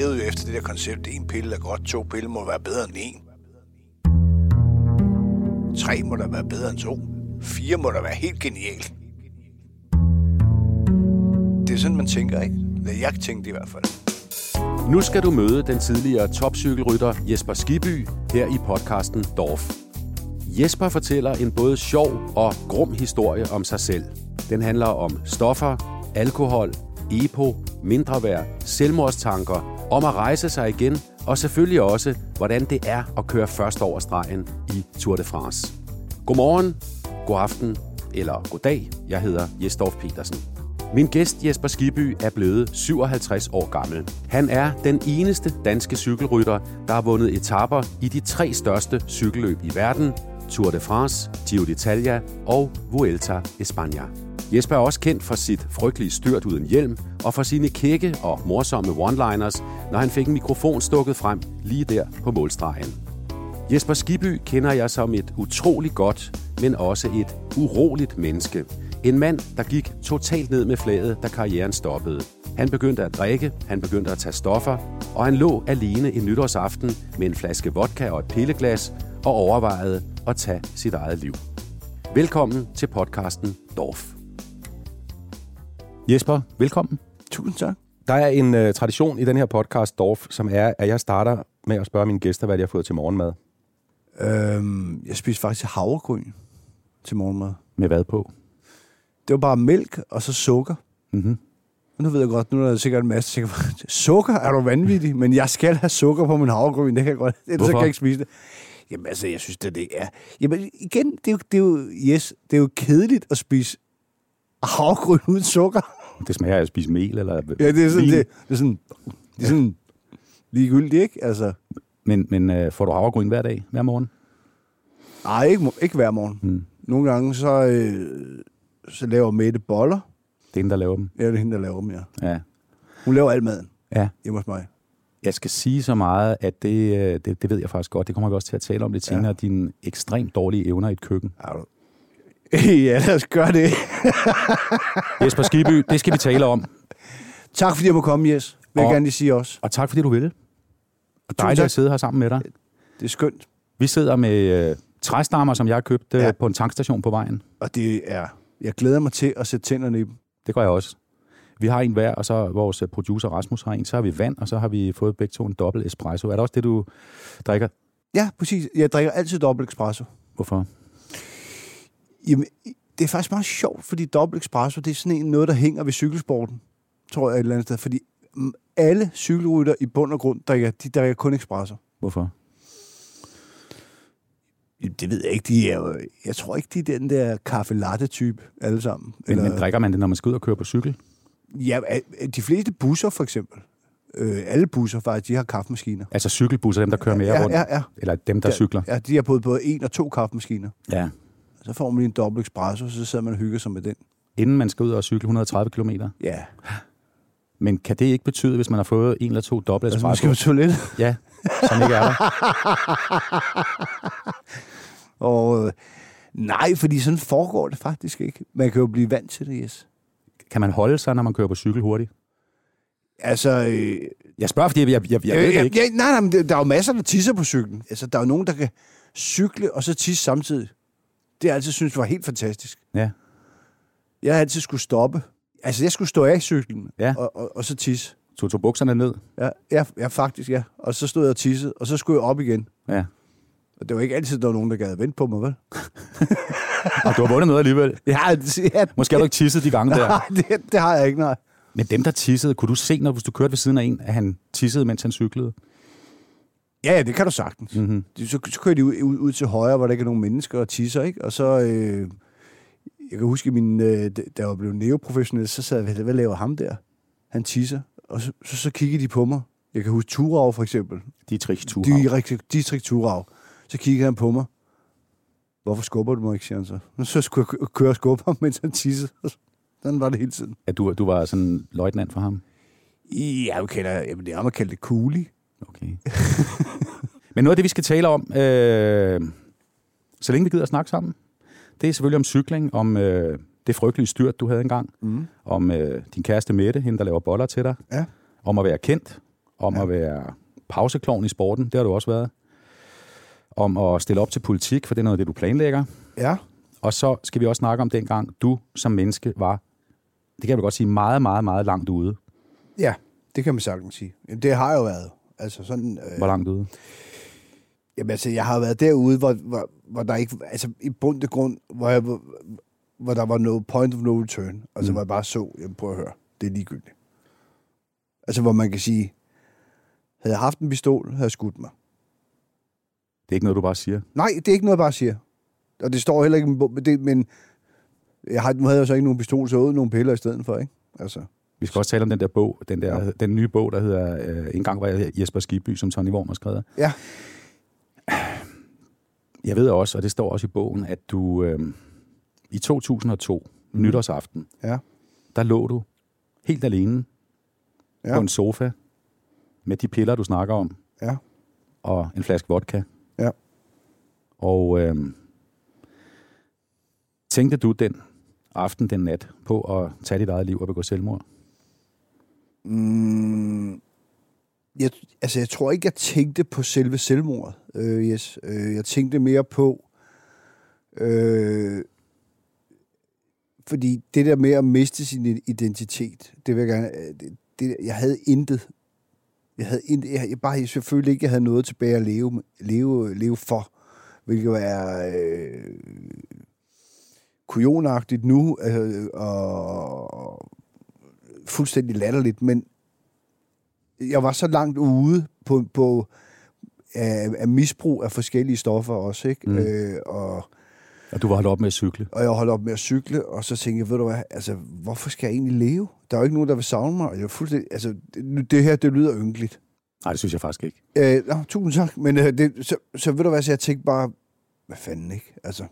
levede jo efter det der koncept, en pille er godt, to pille må være bedre end en. Tre må der være bedre end to. Fire må der være helt genial. Det er sådan, man tænker, ikke? Jeg tænkte i hvert fald. Nu skal du møde den tidligere topcykelrytter Jesper Skiby her i podcasten Dorf. Jesper fortæller en både sjov og grum historie om sig selv. Den handler om stoffer, alkohol, EPO, mindre værd, selvmordstanker, om at rejse sig igen, og selvfølgelig også, hvordan det er at køre først over stregen i Tour de France. Godmorgen, god aften eller god dag. Jeg hedder Jesdorf Petersen. Min gæst Jesper Skiby er blevet 57 år gammel. Han er den eneste danske cykelrytter, der har vundet etapper i de tre største cykelløb i verden, Tour de France, Giro d'Italia og Vuelta España. Jesper er også kendt for sit frygtelige styrt uden hjelm og for sine kække og morsomme one-liners, når han fik en mikrofon stukket frem lige der på målstregen. Jesper Skiby kender jeg som et utroligt godt, men også et uroligt menneske. En mand, der gik totalt ned med flaget, da karrieren stoppede. Han begyndte at drikke, han begyndte at tage stoffer, og han lå alene en nytårsaften med en flaske vodka og et pilleglas og overvejede at tage sit eget liv. Velkommen til podcasten Dorf. Jesper, velkommen. Tusind tak. Der er en uh, tradition i den her podcast, Dorf, som er, at jeg starter med at spørge mine gæster, hvad de har fået til morgenmad. Øhm, jeg spiste faktisk havregryn til morgenmad. Med hvad på? Det var bare mælk og så sukker. Mm-hmm. Og nu ved jeg godt, nu er der sikkert en masse, der tænker, sukker? Er du vanvittig? Men jeg skal have sukker på min havregryn, det kan jeg godt. Ellers så kan jeg ikke spise det. Jamen altså, jeg synes, det, det er... Jamen igen, det er, jo, det, er jo, yes, det er jo kedeligt at spise havregryn uden sukker. Det smager af at spise mel eller Ja, det er sådan, vin. det, det er sådan, det er sådan ligegyldigt, ikke? Altså, Men, men uh, får du havregryn hver dag, hver morgen? nej, ikke, må- ikke hver morgen. Mm. Nogle gange, så, øh, så laver Mette boller. Det er hende, der laver dem. Ja, det er hende, der laver dem, ja. Ja. Hun laver al maden ja. hjemme hos mig. Jeg skal sige så meget, at det, øh, det, det ved jeg faktisk godt. Det kommer vi også til at tale om lidt senere. Dine ekstremt dårlige evner i et køkken. Er du... ja, lad os gøre det. Jesper Skiby, det skal vi tale om. tak fordi jeg må komme, Jes. Vil jeg Og- gerne lige sige også. Og tak fordi du ville. Og dejligt at sidde her sammen med dig. Det er skønt. Vi sidder med øh, træstammer, som jeg har købt øh, Ja. på en tankstation på vejen. Og det er... Jeg glæder mig til at sætte tænderne i dem. Det gør jeg også. Vi har en hver, og så vores øh, producer Rasmus har en. Så har vi vand, og så har vi fået begge to en dobbelt espresso. Er det også det, du drikker? Ja, præcis. Jeg drikker altid dobbelt espresso. Hvorfor? Jamen, det er faktisk meget sjovt, fordi dobbelt espresso, det er sådan en noget, der hænger ved cykelsporten, tror jeg et eller andet sted. Fordi mm, alle cykelrytter i bund og grund drikker, de drikker kun espresso. Hvorfor? Det ved jeg ikke. De er jo, jeg tror ikke, de er den der kaffe latte type alle sammen. Men, men drikker man det, når man skal ud og køre på cykel? Ja, de fleste busser for eksempel. Øh, alle busser faktisk, de har kaffemaskiner. Altså cykelbusser, dem der kører mere ja, rundt? ja, ja. Eller dem, der Ja, cykler? Ja, de har både, både en og to kaffemaskiner. Ja. Så får man lige en dobbelt espresso, så sidder man og hygger sig med den. Inden man skal ud og cykle 130 km. Ja, Men kan det ikke betyde, hvis man har fået en eller to dobbelt altså, man espresso? skal på toilettet. Ja, som ikke er der. Og øh, nej, fordi sådan foregår det faktisk ikke. Man kan jo blive vant til det, yes. Kan man holde sig, når man kører på cykel hurtigt? Altså, øh, Jeg spørger, fordi jeg, jeg, jeg, jeg ved øh, det ja, ikke. ja, nej, nej, men der er jo masser, der tisser på cyklen. Altså, der er jo nogen, der kan cykle og så tisse samtidig. Det har jeg altid synes var helt fantastisk. Ja. Jeg har altid skulle stoppe. Altså, jeg skulle stå af cyklen Ja. og, og, og så tisse. Så tog bukserne ned? Ja, ja, ja, faktisk, ja. Og så stod jeg og tissede, og så skulle jeg op igen. Ja. Og det var ikke altid, der var nogen, der gad vente på mig, vel? Og du har vundet noget alligevel. Ja, det, ja, Måske har du ikke tisset de gange der. nej, det, det har jeg ikke, nej. Men dem, der tissede, kunne du se, når hvis du kørte ved siden af en, at han tissede, mens han cyklede? Ja, ja, det kan du sagtens. Mm-hmm. Så, så kører de ud, ud, ud til højre, hvor der ikke er nogen mennesker og tisser, ikke? Og så, øh, jeg kan huske, min, øh, da jeg var blevet neoprofessionel, så sad jeg, hvad laver ham der? Han tisser. Og så, så, så kiggede de på mig. Jeg kan huske Turau for eksempel. Dietrich De, Thurau. Dietrich Turau. Så kiggede han på mig. Hvorfor skubber du mig ikke, siger han så. Så skulle jeg kø- køre og skubbe ham, mens han tissede. Sådan var det hele tiden. At du, du var sådan løjtnant for ham? Ja, okay, der, jamen, det er man kaldt det coolie. Okay. Men noget af det, vi skal tale om, øh, så længe vi gider at snakke sammen, det er selvfølgelig om cykling, om øh, det frygtelige styrt, du havde engang, Mm. om øh, din kæreste Mette, hende, der laver boller til dig, Ja. om at være kendt, om ja. at være pauseklovn i sporten, det har du også været. Om at stille op til politik, for det er noget af det, du planlægger. Ja. Og så skal vi også snakke om dengang, du som menneske var, det kan jeg godt sige, meget, meget, meget langt ude. Ja, det kan man sagtens sige. Jamen, det har jeg jo været. Altså sådan, øh, hvor langt ude? Jamen altså, jeg har været derude, hvor, hvor, hvor der ikke, altså i bund og grund, hvor, jeg, hvor, hvor der var no point of no return. Altså, mm. hvor jeg bare så, jamen prøv at høre, det er ligegyldigt. Altså, hvor man kan sige, havde jeg haft en pistol, havde jeg skudt mig. Det er ikke noget, du bare siger? Nej, det er ikke noget, jeg bare siger. Og det står heller ikke men, det, men jeg har, nu havde jeg så ikke nogen pistol, så jeg nogle piller i stedet for, ikke? Altså. Vi skal også tale om den der bog, den, der, ja. den nye bog, der hedder øh, En gang var jeg Jesper Skiby, som Tony Worm har skrevet. Ja. Jeg ved også, og det står også i bogen, at du øh, i 2002, mm. nytårsaften, ja. der lå du helt alene ja. på en sofa med de piller, du snakker om, ja. og en flaske vodka. Ja. Og øh, tænkte du den aften, den nat, på at tage dit eget liv og begå selvmord? Mm, jeg, altså, jeg tror ikke, jeg tænkte på selve selvmordet, øh, yes. Øh, jeg tænkte mere på, øh, fordi det der med at miste sin identitet, det vil jeg gerne, øh, det, det, jeg havde intet. Jeg havde intet, jeg, jeg bare selvfølgelig ikke, jeg havde noget tilbage at leve, leve, leve for, hvilket er øh, kujonagtigt nu, øh, og fuldstændig latterligt, men jeg var så langt ude på, på af, af misbrug af forskellige stoffer også, ikke? Mm. Øh, og, og du var holdt op med at cykle? Og jeg holdt op med at cykle, og så tænkte jeg, ved du hvad, altså, hvorfor skal jeg egentlig leve? Der er jo ikke nogen, der vil savne mig. Jeg er fuldstændig, altså, det, det her, det lyder ynkeligt. Nej, det synes jeg faktisk ikke. Øh, no, tusind tak, men øh, det, så, så ved du hvad, så jeg tænkte bare, hvad fanden, ikke? Altså,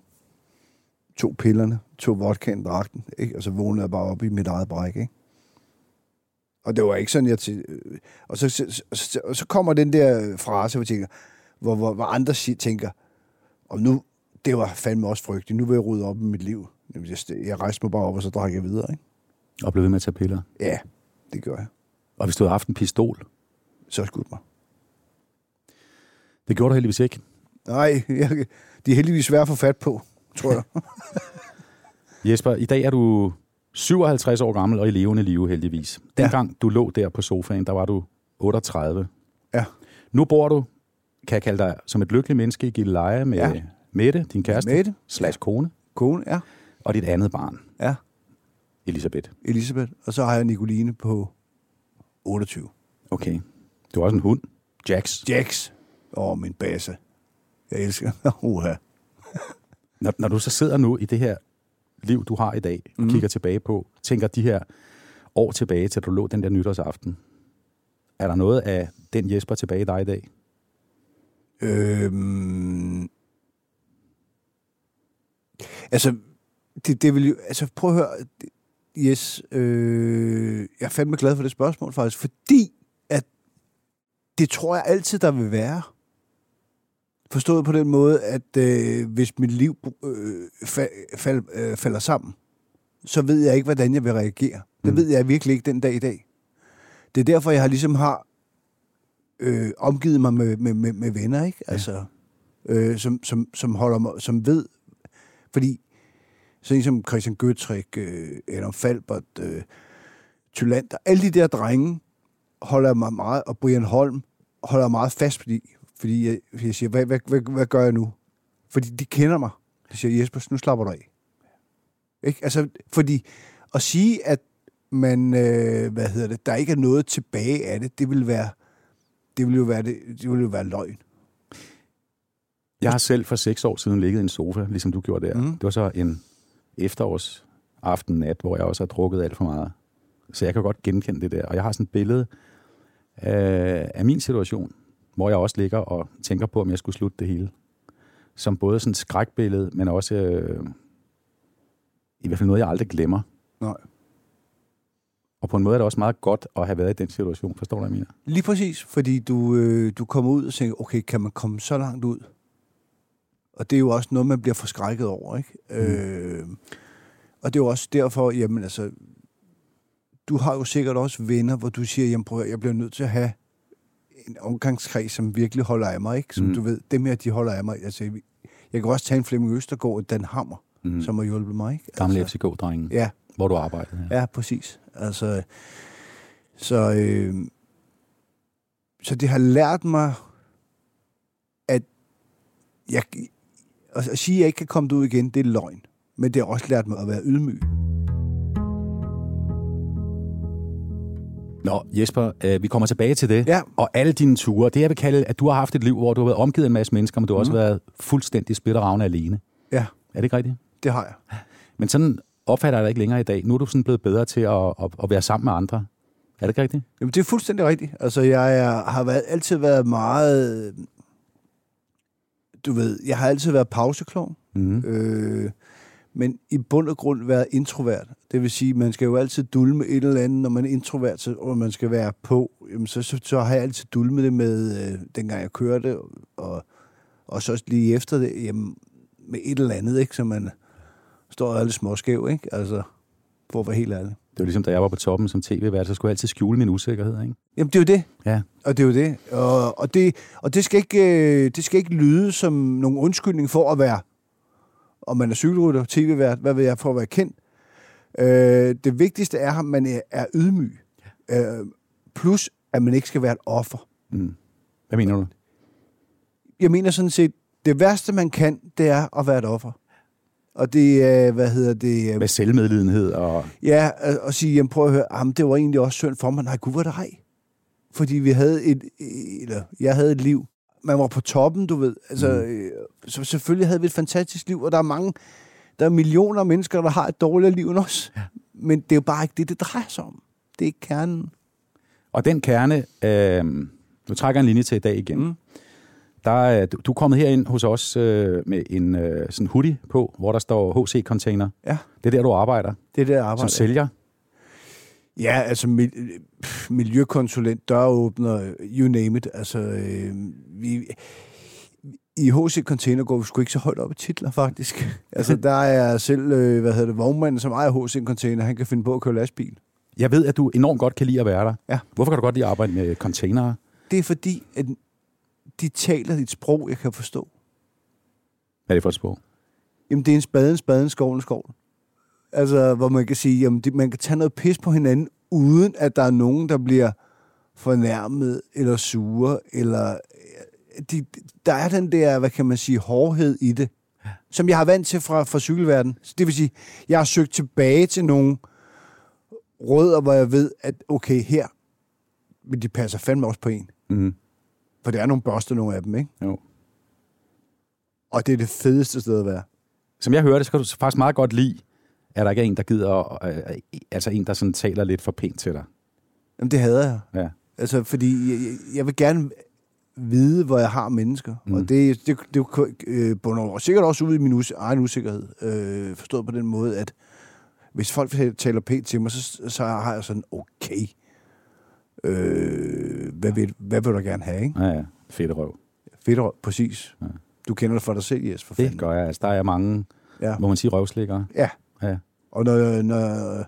to pillerne, to vodkaen, dragten, ikke? Og så vågnede jeg bare op i mit eget bræk, ikke? Og det var ikke sådan, jeg... Til, og, så, så, så, og så kommer den der frase, hvor, tænker, hvor, hvor, hvor andre tænker, og nu, det var fandme også frygteligt. Nu vil jeg rydde op i mit liv. Jeg, jeg rejste mig bare op, og så drak jeg videre. Ikke? Og blev ved med at tage piller? Ja, det gør jeg. Og hvis du havde haft en pistol? Så skudt mig. Det gjorde du heldigvis ikke. Nej, jeg, de er heldigvis svære at få fat på, tror jeg. Jesper, i dag er du 57 år gammel og i levende live heldigvis. Dengang ja. du lå der på sofaen, der var du 38. Ja. Nu bor du, kan jeg kalde dig, som et lykkeligt menneske i Gilleleje med ja. Mette, din kæreste, Mette. slash kone. Kone, ja. Og dit andet barn. Ja. Elisabeth. Elisabeth. Og så har jeg Nicoline på 28. Okay. Du har også en hund. Jax. Jax. Åh, oh, min base. Jeg elsker. Uha. når, når du så sidder nu i det her liv, du har i dag, og mm. kigger tilbage på, tænker de her år tilbage, til du lå den der nytårsaften, er der noget af den Jesper tilbage i dig i dag? Øhm, altså, det, det vil jo, altså prøv at høre, yes, øh, jeg er fandme glad for det spørgsmål faktisk, fordi at det tror jeg altid, der vil være. Forstået på den måde, at øh, hvis mit liv øh, fa- fal- øh, falder sammen, så ved jeg ikke, hvordan jeg vil reagere. Det mm. ved jeg virkelig ikke den dag i dag. Det er derfor, jeg har ligesom har øh, omgivet mig med, med, med, med venner, ikke? Ja. Altså, øh, som, som, som holder mig, som ved, fordi sådan som Christian Gøtrik, øh, Adam Falbert, øh, Tylander, alle de der drenge holder mig meget, og Brian Holm holder meget fast, fordi fordi jeg, jeg siger, hvad, hvad, hvad, hvad gør jeg nu? Fordi de kender mig. De siger, Jesper, nu slapper du af. Ikke? Altså, fordi at sige, at man, øh, hvad hedder det, der ikke er noget tilbage af det, det vil være, det vil jo være, det, det vil jo være løgn. Jeg har selv for seks år siden ligget i en sofa, ligesom du gjorde der. Mm. Det var så en efterårs aften nat, hvor jeg også har drukket alt for meget. Så jeg kan godt genkende det der. Og jeg har sådan et billede af, af min situation, hvor jeg også ligger og tænker på, om jeg skulle slutte det hele. Som både sådan et skrækbillede, men også øh, i hvert fald noget, jeg aldrig glemmer. Nej. Og på en måde er det også meget godt at have været i den situation. Forstår du, hvad jeg mener? Lige præcis, fordi du, øh, du kommer ud og tænker, okay, kan man komme så langt ud? Og det er jo også noget, man bliver forskrækket over, ikke? Mm. Øh, og det er jo også derfor, jamen altså, du har jo sikkert også venner, hvor du siger, jamen prøv jeg bliver nødt til at have en omgangskreds, som virkelig holder af mig, ikke? Som Mm. du ved, dem her, de holder af mig. Altså, jeg kan også tage en Flemming Østergaard og Dan Hammer, Mm. som har hjulpet mig, ikke? Gamle altså, FCK-drengen, Ja, hvor du arbejdede. Ja. ja, præcis. Altså, så, øh, så det har lært mig, at jeg, at at sige, at jeg ikke kan komme ud igen, det er løgn. Men det har også lært mig at være ydmyg. Nå, Jesper, øh, vi kommer tilbage til det. Ja. Og alle dine ture, det jeg vil kalde, at du har haft et liv, hvor du har været omgivet af en masse mennesker, men du har også Mhm. været fuldstændig splitteravne alene. Ja, Er det ikke rigtigt? det har jeg. Men sådan opfatter jeg dig ikke længere i dag. Nu er du sådan blevet bedre til at, at, at være sammen med andre. Er det ikke rigtigt? Jamen, det er fuldstændig rigtigt. Altså, jeg er, har været, altid været meget... Du ved, jeg har altid været pauseklovn. Mm. Øh, men i bund og grund været introvert. Det vil sige, man skal jo altid dulme et eller andet, når man er introvert, så, og man skal være på. Jamen, så, så, så har jeg altid dulmet det med, øh, dengang jeg kørte, og, og så også lige efter det, jamen, med et eller andet, ikke? Så man står alle småskæv, ikke? Altså, for at være helt ærlig. Det var ligesom, da jeg var på toppen som tv-vært, så skulle jeg altid skjule min usikkerhed. Ikke? Jamen, det er jo det. Ja. Og det er jo det. Og, og, det, og det, skal ikke, øh, det skal ikke lyde som nogen undskyldning for at være, om man er cykelrytter, tv-vært, hvad ved jeg, for at være kendt. Øh, det vigtigste er, at man er, ydmyg. Øh, plus, at man ikke skal være et offer. Mm. Hvad mener du? Jeg mener sådan set, det værste, man kan, det er at være et offer. Og det er, hvad hedder det... øh, Med selvmedlidenhed og... Ja, og sige, jamen prøv at høre, jamen, det var egentlig også synd for mig. Nej, gud, var det ej. Fordi vi havde et, eller jeg havde et liv. Man var på toppen, du ved. Altså, Mhm. øh, så selvfølgelig havde vi et fantastisk liv, og der er mange, der er millioner af mennesker, der har et dårligere liv end os. Ja. Men det er jo bare ikke det, det drejer sig om. Det er ikke kernen. Og den kerne, øh, nu trækker en linje til i dag igen. Mm. Mm. Der er, du, du er kommet herind hos os øh, med en øh, sådan hoodie på, hvor der står HC-container. Ja, Det er der, du arbejder det er det, jeg som arbejder. sælger. Ja, altså mil- pff, miljøkonsulent, døråbner, you name it. Altså, øh, vi, i HC Container går vi sgu ikke så højt op i titler, faktisk. altså, der er selv, øh, hvad hedder det, vognmanden, som ejer HC Container, han kan finde på at køre lastbil. Jeg ved, at du enormt godt kan lide at være der. Ja. Hvorfor kan du godt lide at arbejde med containere? Det er fordi, at de taler et sprog, jeg kan forstå. Hvad er det for et sprog? Jamen, det er en spade, en spade, en skov, en skov. Altså, hvor man kan sige, jamen, det, man kan tage noget pis på hinanden, uden at der er nogen, der bliver fornærmet, eller sure, eller... øh, De, der er den der, hvad kan man sige, hårdhed i det, som jeg har vant til fra, fra cykelverdenen. Så det vil sige, jeg har søgt tilbage til nogle rødder, hvor jeg ved, at okay, her, men de passer fandme også på en. Mm. For det er nogle børster, nogle af dem, ikke? Jo. Og det er det fedeste sted at være. Som jeg hørte, så kan du faktisk meget godt lide, at der ikke er en, der gider, øh, øh, altså en, der sådan taler lidt for pænt til dig. Jamen, det hader jeg. Ja. Altså, fordi jeg, jeg- vil gerne vide, hvor jeg har mennesker. Mm. Og det, det, det øh, bunder sikkert også ud i min us- egen usikkerhed. Øh, forstået på den måde, at hvis folk taler pænt til mig, så, så har jeg sådan, okay, øh, hvad, vil, hvad vil du gerne have, ikke? Ja, ja. Fedt røv. Fedt, røv, præcis. Ja. Du kender det for dig selv, Jes, for Det fanden. gør jeg. Altså, der er mange, Ja. må man sige, røvslikkere. ja. Ja. Og når, når,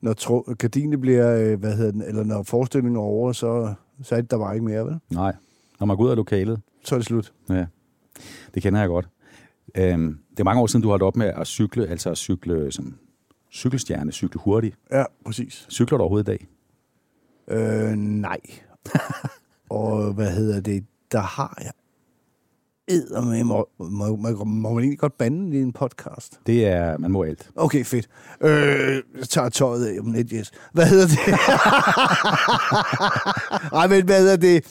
når tro, gardinet bliver, øh, hvad hedder den, eller når forestillingen er over, så, så er det der bare ikke mere, vel? Nej. Når man går ud af lokalet, Så er det slut. Ja, det kender jeg godt. Øhm, det er mange år siden, du har holdt op med at cykle, altså at cykle som cykelstjerne, cykle hurtigt. Ja, præcis. Cykler du overhovedet i dag? Øh, nej. og hvad hedder det? Der har jeg med, må, må, må, må man egentlig godt bande i en podcast? Det er, man må alt. Okay, fedt. Øh, jeg tager tøjet af om lidt, yes. Hvad hedder det? Nej, men hvad hedder det?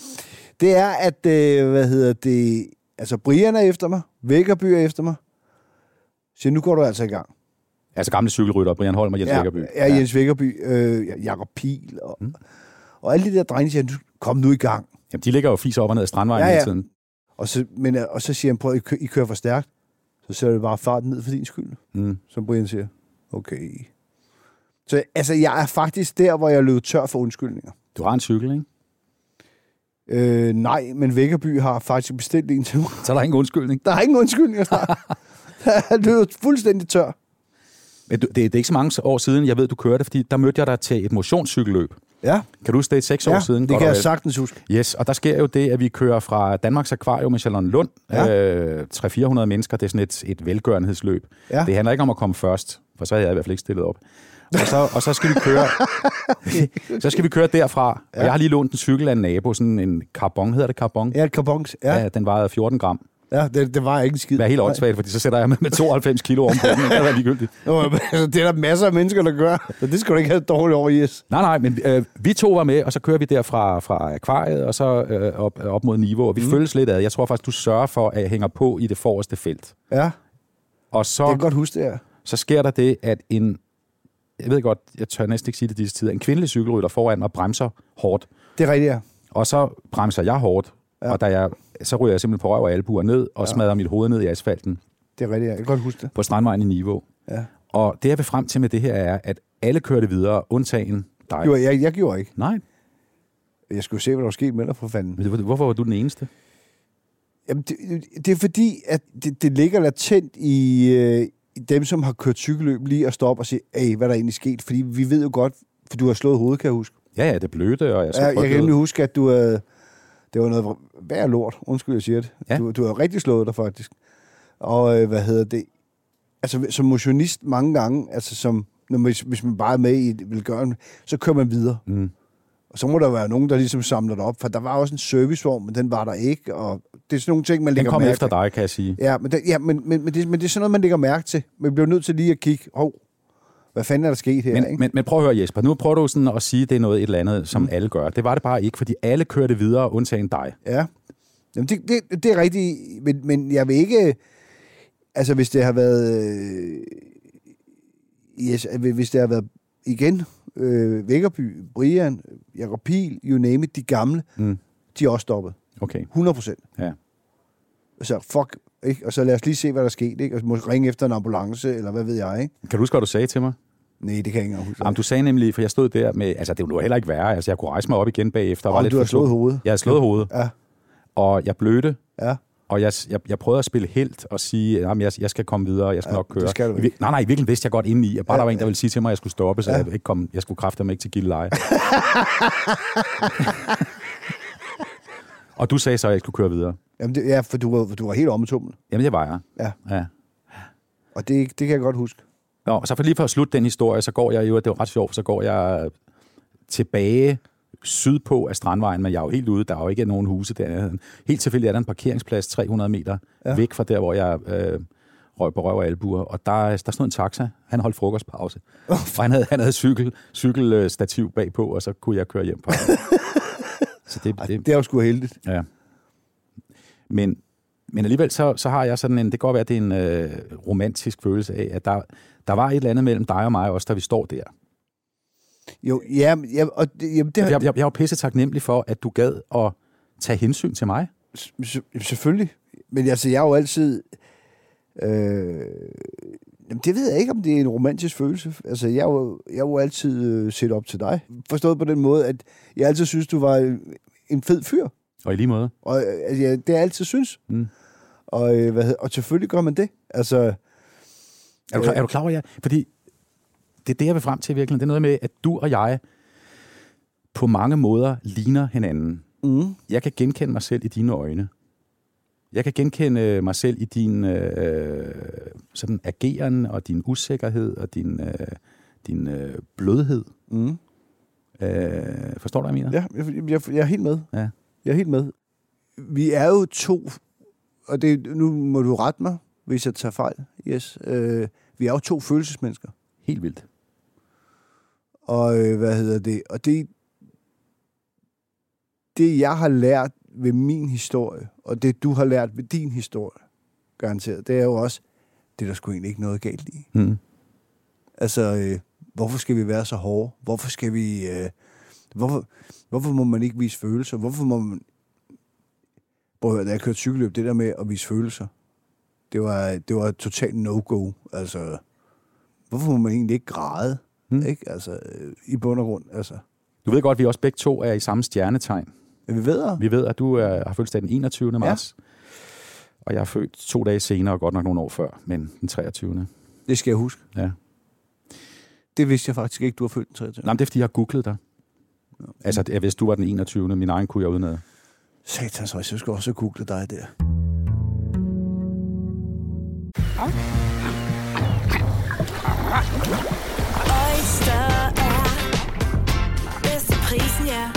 Det er, at, øh, hvad hedder det? Altså, Brian er efter mig. Vækkerby er efter mig. Så nu går du altså i gang. Altså gamle cykelrytter, Brian Holm og Jens ja, Vækkerby. Ja, Jens Vækkerby, øh, Jakob Pil og, mm. og alle de der drenge siger, "Nu, kom nu i gang. Jamen, de ligger jo fiser op og ned ad strandvejen ja, ja. hele tiden. Og så, men, øh, og så siger han, prøv, I, kø, I kører for stærkt. Så sætter du bare farten ned for din skyld, Mm. som Brian siger. Okay. Så altså, jeg er faktisk der, hvor jeg løb tør for undskyldninger. Du har en cykel, ikke? Øh, nej, men Vækkerby har faktisk bestilt en til mig. Så er der ingen undskyldning. Der er ingen undskyldninger der. Jeg løb fuldstændig tør. Men du- det, det er ikke så mange år siden, jeg ved, du kørte, fordi der mødte jeg dig til et motionscykelløb. Ja, Kan du huske det? Seks år ja siden? det kan jeg vel. sagtens huske. Yes, og der sker jo det, at vi kører fra Danmarks Akvarium med Charlotte Lund. Ja. Øh, 300-400 mennesker, det er sådan et, et velgørenhedsløb. Ja. Det handler ikke om at komme først, for så havde jeg i hvert fald ikke stillet op. Og så, og så skal vi køre så skal vi køre derfra. Ja. Og jeg har lige lånt en cykel af en nabo, sådan en carbon, hedder det carbon? Ja, carbons. Ja, Ja, den vejede 14 gram. Ja det, det var ikke en skid. Det er helt åndssvagt, fordi så sætter jeg med, med 92 kilo om på den. Det er ligegyldigt. Nå, altså, det er der masser af mennesker, der gør. Så det skal du ikke have dårligt over, yes. Nej, nej, men øh, vi to var med, og så kører vi derfra fra akvariet, og så øh, op, op mod niveau, og vi mm. følges lidt ad. Jeg tror faktisk, du sørger for, at jeg hænger på i det forreste felt. Ja, Og det så, kan jeg godt huske det her. så sker der det, at en, jeg ved godt, jeg tør næsten ikke sige det disse tider, en kvindelig cykelrytter foran mig bremser hårdt. Det er rigtigt, ja. Og så bremser jeg hårdt, ja. og da jeg, så ryger jeg simpelthen på røv og albuer ned, og ja. smadrer mit hoved ned i asfalten Det er rigtigt. Jeg kan godt huske det. på Strandvejen i Niveau. Ja. Og det, jeg vil frem til med det her, er, at alle kørte videre, undtagen dig. Jeg, jeg, jeg gjorde ikke. Nej, Jeg skulle se, hvad der var sket med dig, for fanden. men hvorfor var du den eneste? Jamen, det, det er fordi, at det, det ligger latent i, øh, i dem, som har kørt cykelløb, lige at stoppe og se, hey, hvad der egentlig sket. Fordi vi ved jo godt, for du har slået hovedet, kan jeg huske. Ja, ja, det blødte, og jeg så Ja, jeg kan nemlig huske, at du havde... Det var noget værd lort, undskyld, jeg siger det. Ja. Du, du har rigtig slået dig, faktisk. Og øh, hvad hedder det? Altså, som motionist mange gange, altså som, når man, hvis man bare er med i et velgørende, så kører man videre. Mm. Og så må der være nogen, der ligesom samler det op, for der var også en servicevogn, men den var der ikke, og det er sådan nogle ting, man Den lægger kom mærke efter til. dig, kan jeg sige. Ja, men, det, ja men, men, men, det, men det er sådan noget, man lægger mærke til. Man bliver nødt til lige at kigge, hov, hvad fanden er der sket her, Men, ikke? men, men prøv at høre, Jesper. Nu prøver du sådan at sige, at det er noget et eller andet, som mm. alle gør. Det var det bare ikke, fordi alle kørte videre, undtagen dig. Ja, Jamen, det, det, det er rigtigt, men, men jeg vil ikke... Altså, hvis det har været... Øh, yes, hvis det har været igen, øh, Vækkerby, Brian, Jacob Pil, you name it, de gamle, Mm. de er også stoppet. Okay, 100 procent. ja. Så fuck, ikke? Og så lad os lige se, hvad der skete, ikke? Og måske ringe efter en ambulance, eller hvad ved jeg, ikke? Kan du huske, hvad du sagde til mig? Nej, det kan jeg ikke engang huske. Jamen, du sagde nemlig, for jeg stod der med... Altså, det var heller ikke værre. Altså, jeg kunne rejse mig op igen bagefter. og var Om lidt du har slået hovedet. Jeg havde slået hovedet, Ja, og jeg blødte. ja. Og jeg, jeg, jeg prøvede at spille helt og sige, at jeg, jeg skal komme videre, jeg skal Ja, nok køre. det skal du I vir- Nej, nej, i virkeligheden vidste jeg godt indeni, at bare Ja, der var en, der ville sige til mig, at jeg skulle stoppe, så Ja. jeg, ikke kom, jeg skulle kræfte mig ikke til Gilleleje. og du sagde så, at jeg skulle køre videre. Jamen, det, ja, for du var, du var helt omtumlet. Jamen, det var jeg. Ja, Ja. og det, det kan jeg godt huske. Nå, så for lige for at slutte den historie, så går jeg jo, det var ret sjovt, så går jeg tilbage sydpå af Strandvejen, men jeg er jo helt ude, der er jo ikke nogen huse der. Helt tilfældigt er der en parkeringsplads 300 meter ja. Væk fra der, hvor jeg øh, røg på røv og albuer, og der, der stod en taxa, han holdt frokostpause, og han havde, han havde cykel, cykelstativ bagpå, og så kunne jeg køre hjem på. Så det, det, Det er jo sgu heldigt. Ja. Men, men alligevel så, så har jeg sådan en, det kan godt være, at det er en øh, romantisk følelse af, at der, der var et eller andet mellem dig og mig også, da vi står der. Jo, ja, ja og det, jamen, det, Jeg, jeg, jeg er jo pisse taknemmelig for, at du gad at tage hensyn til mig. Selvfølgelig. Men altså, jeg er jo altid... Øh, jamen, det ved jeg ikke, om det er en romantisk følelse. Altså, jeg er jo, jeg er jo altid øh, set op til dig. Forstået på den måde, at jeg altid synes, du var en fed fyr. Og i lige måde. Og øh, jeg, det jeg altid synes. Mm. Og, øh, hvad og selvfølgelig gør man det. Altså, Er du, klar, er du klar over, ja? Fordi det er det, jeg vil frem til i virkeligheden. Det er noget med, at du og jeg på mange måder ligner hinanden. mm, Jeg kan genkende mig selv i dine øjne. Jeg kan genkende mig selv i din øh, sådan ageren og din usikkerhed og din, øh, din øh, blødhed. mm. Øh, forstår du, hvad jeg mener? Ja, jeg, jeg, jeg er helt med. Ja. Jeg er helt med. Vi er jo to, og det, nu må du rette mig, hvis jeg tager fejl. Yes. Øh, vi er jo to følelsesmennesker. Helt vildt. Og øh, hvad hedder det? Og det, det, jeg har lært ved min historie, og det, du har lært ved din historie, garanteret, det er jo også, det er der sgu egentlig ikke noget galt i. Mm. Altså, øh, hvorfor skal vi være så hårde? Hvorfor skal vi... Øh, hvorfor, hvorfor må man ikke vise følelser? Hvorfor må man... Prøv at høre, da jeg kørte cykelløb, det der med at vise følelser, det var, det var totalt no-go. Altså, hvorfor må man egentlig ikke græde? Mm. Mm. Ikke? Altså, øh, i bund og grund. Altså. Du ved godt, at vi også begge to er i samme stjernetegn. Men vi ved det. Vi ved, at du er, har fødselsdag den 21. marts. Og jeg er født to dage senere, godt nok nogle år før, men den 23. Det skal jeg huske. Ja. Det vidste jeg faktisk ikke, du har født den 23. Nej, men det er, fordi jeg har googlet dig. Altså, jeg hvis du var den 21. Min egen kunne jeg udenad. Satans, jeg skal også google dig der. Oyster er bedst til prisen, ja.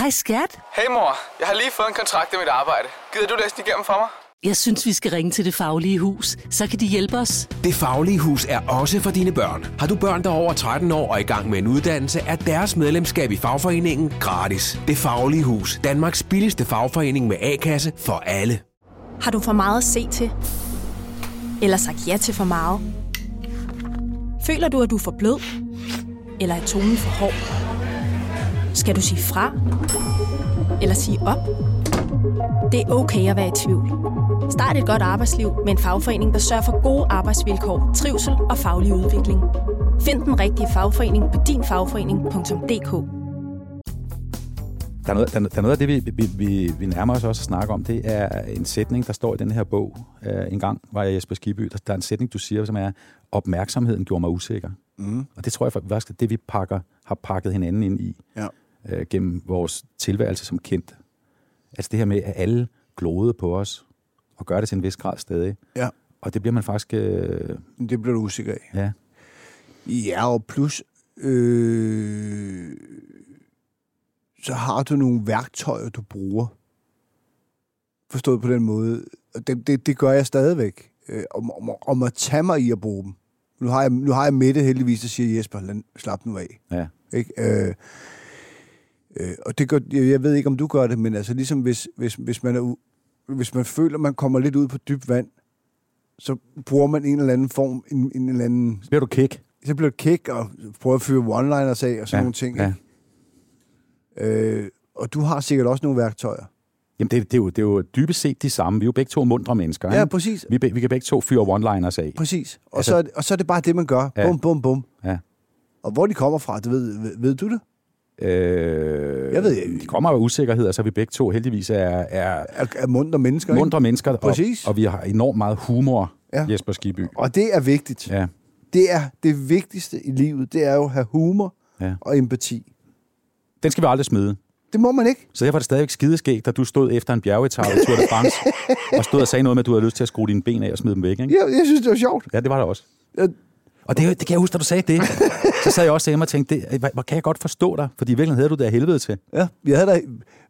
Hej skat. Hey mor, jeg har lige fået en kontrakt i mit arbejde. Gider du læse den igennem for mig? Jeg synes, vi skal ringe til Det Faglige Hus. Så kan de hjælpe os. Det Faglige Hus er også for dine børn. Har du børn, der er over 13 år og i gang med en uddannelse, er deres medlemskab i fagforeningen gratis. Det Faglige Hus. Danmarks billigste fagforening med A-kasse for alle. Har du for meget at se til? Eller sagt ja til for meget? Føler du, at du er for blød? Eller er tonen for hård? Skal du sige fra? Eller sige op? Det er okay at være i tvivl. Start et godt arbejdsliv med en fagforening, der sørger for gode arbejdsvilkår, trivsel og faglig udvikling. Find den rigtige fagforening på dinfagforening.dk Der er, noget, der, er- der er noget af det, vi, vi, vi, vi nærmer os også at snakke om. Det er en sætning, der står i den her bog. Uh, en gang var jeg i Jesper Skiby. Der, der er en sætning, du siger, som er, opmærksomheden gjorde mig usikker. Mm. Og det tror jeg faktisk det, vi pakker, har pakket hinanden ind i Ja. Uh, gennem vores tilværelse som kendt. Altså det her med, at alle glodede på os, og gør det til en vis grad stadig. Ja. Og det bliver man faktisk... Uh, Det bliver du usikker af. ja, Ja, og plus, øh, så har du nogle værktøjer, du bruger. Forstået på den måde. Og Det, det, det gør jeg stadigvæk. Øh, om, om, om at tage mig i at bruge dem. Nu har jeg, nu har jeg Mette heldigvis, der siger, Jesper, lad, slap nu af. ja. Ikke? Øh, øh, og det gør, jeg, ved ikke, om du gør det, men altså ligesom hvis, hvis, hvis, man, er, hvis man føler, man kommer lidt ud på dybt vand, så bruger man en eller anden form, en, en eller anden Så bliver du kick. så bliver det kick og prøver at fyre one-liners af og sådan Ja, nogle ting. ja. Øh, og du har sikkert også nogle værktøjer. Jamen, det, det, er jo, det er jo dybest set de samme. Vi er jo begge to mundre mennesker. Ja, ikke? præcis. Vi, vi kan begge to fyre one-liners af. Præcis. Og, Altså- så er det, og så er det bare det, man gør. Ja. Bum, bum, bum. Ja. Og hvor de kommer fra, det ved, ved, ved du det? Øh, Jeg ved ikke. De kommer af usikkerhed, så vi begge to heldigvis er, er Er, mundre mennesker, ikke? mundre mennesker, og, Præcis. og vi har enormt meget humor, ja. Ja. Jesper Skiby. Og det er vigtigt. Ja, Det er det vigtigste i livet. Det er jo at have humor ja. og empati. Den skal vi aldrig smide. Det må man ikke. Så derfor er det stadigvæk skideskægt, da du stod efter en bjergetappe i Tour de France, og stod og sagde noget med, at du havde lyst til at skrue dine ben af og smide dem væk. Ikke? Jeg, jeg synes, det var sjovt. Ja, det var der også. Jeg, Og det, det kan jeg huske, da du sagde det. Så sad jeg også hjemme og tænkte, det, hvor, hvor kan jeg godt forstå dig? Fordi i virkeligheden havde du det af helvede til. Ja, jeg havde da,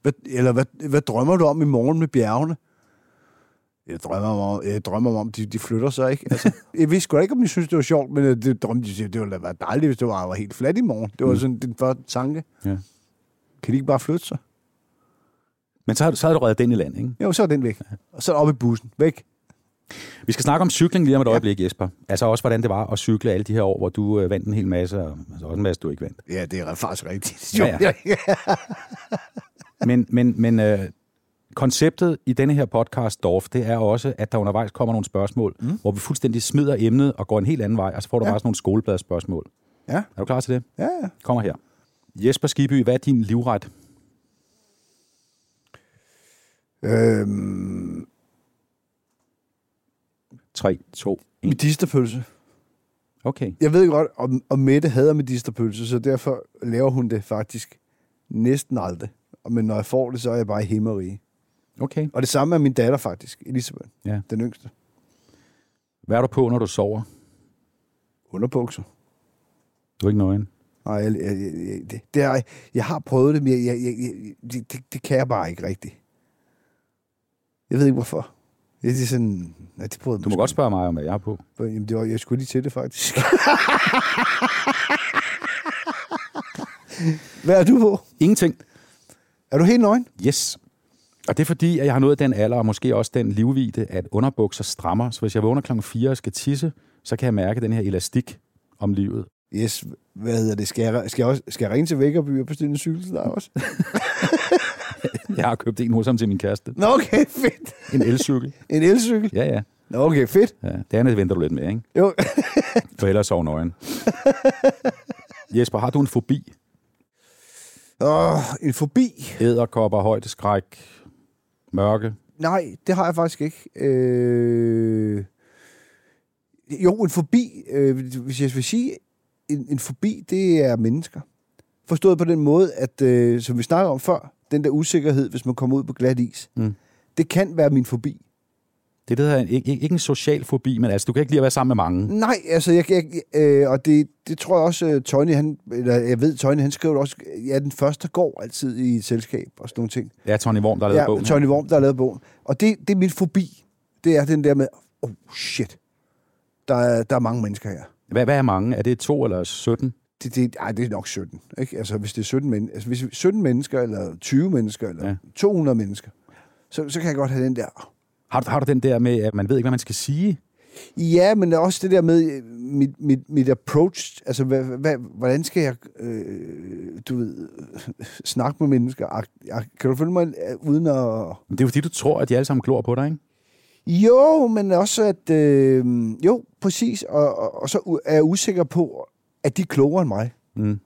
hvad, eller hvad, hvad drømmer du om i morgen med bjergene? Jeg drømmer om, jeg drømmer om de, de flytter sig, ikke? Altså, jeg vidste sgu ikke, om de synes, det var sjovt, men øh, det drømte de, siger, det ville da være dejligt, hvis det var, var helt fladt i morgen. Det var Mm. sådan den første tanke. Ja. Kan de ikke bare flytte sig? Men så, har du- så havde du reddet den i land, ikke? Jo, så er den væk. Og så er op i bussen. Væk. Vi skal snakke om cykling lige om et øjeblik, Jesper. Altså også, hvordan det var at cykle alle de her år, hvor du øh, vandt en hel masse, og altså også en masse, du ikke vandt. Ja, det er faktisk rigtigt. Ja, ja. Men, men, men øh, konceptet i denne her podcast, Dorf, det er også, at der undervejs kommer nogle spørgsmål, mm. hvor vi fuldstændig smider emnet og går en helt anden vej, og så får du ja. Ja. bare sådan nogle skolebladspørgsmål. ja, Er du klar til det? ja, ja. Kommer her. Jesper Skiby, hvad er din livret? Øhm, 3, 2, 1. medisterpølse. Okay. Jeg ved godt, om, om Mette hader medisterpølse, så derfor laver hun det faktisk næsten aldrig. Men når jeg får det, så er jeg bare himmerige. Okay. Og det samme er min datter faktisk, Elisabeth, Ja. den yngste. Hvad er du på, når du sover? Underbukser. Du er ikke nøgen. Nej, jeg, jeg, jeg, det, det er, jeg har prøvet det, men jeg, jeg, jeg, det, det kan jeg bare ikke rigtigt. Jeg ved ikke, hvorfor. Det er sådan... Nej, det prøvede Du må godt spørge mig om, hvad jeg er på. Jamen, det var, jeg skulle lige til det, faktisk. Hvad er du på? Ingenting. Er du helt nøgen? Yes. Og det er fordi, at jeg har nået den alder, og måske også den livvide, at underbukser strammer. Så hvis jeg vågner klokken 4 og skal tisse, så kan jeg mærke den her elastik om livet. Yes, hvad hedder det? Skal jeg, skal jeg, også, skal jeg ringe til Vækkerby og bestille en cykel til dig også? Jeg har købt en hos ham til min kæreste. Nå, okay, fedt. En elcykel. En elcykel? Ja, ja. Nå, okay, fedt. ja. Det andet venter du lidt med, ikke? Jo. For ellers sove nøgen. Jesper, har du en fobi? Åh, en fobi? Æderkopper, højdeskræk, mørke? Nej, det har jeg faktisk ikke. Øh... Jo, en fobi, øh, hvis jeg vil sige, en, en fobi, det er mennesker. Forstået på den måde, at, øh, som vi snakker om før, den der usikkerhed, hvis man kommer ud på glat is, Mm. det kan være min fobi. Det er det her, ikke, ikke en social fobi, men altså, du kan ikke lide at være sammen med mange. Nej, altså, jeg, jeg, øh, og det, det tror jeg også, øh, Tony, han, eller jeg ved, Tony, han skriver også, jeg er den første, der går altid i et selskab og sådan nogle ting. Er Tony Worm, der har lavet ja, bogen. Tony Worm, der har lavet bogen. Og det, det er min fobi. Det er den der med, oh shit, der er, der er mange mennesker her. Hvad, hvad er mange? Er det to eller 17? Det, det, ej, det er nok 17. Ikke? Altså, hvis det er 17, men, altså, hvis 17 mennesker, eller 20 mennesker, eller Ja. ja. 200 mennesker, så, så kan jeg godt have den der. Har, du- har du den der med, at man ved ikke, hvad man skal sige? Ja, men også det der med øh, mit, mit, mit approach. Altså, hvad, hvad, hvordan skal jeg, øh, du ved, snakke med mennesker? Kan du følge mig øh, uden at... Men det er jo fordi, du tror, at de alle sammen glor på dig, ikke? Jo, men også at... Øh, jo, præcis. Og, og, og så er jeg usikker på, at de er klogere end mig. Mm.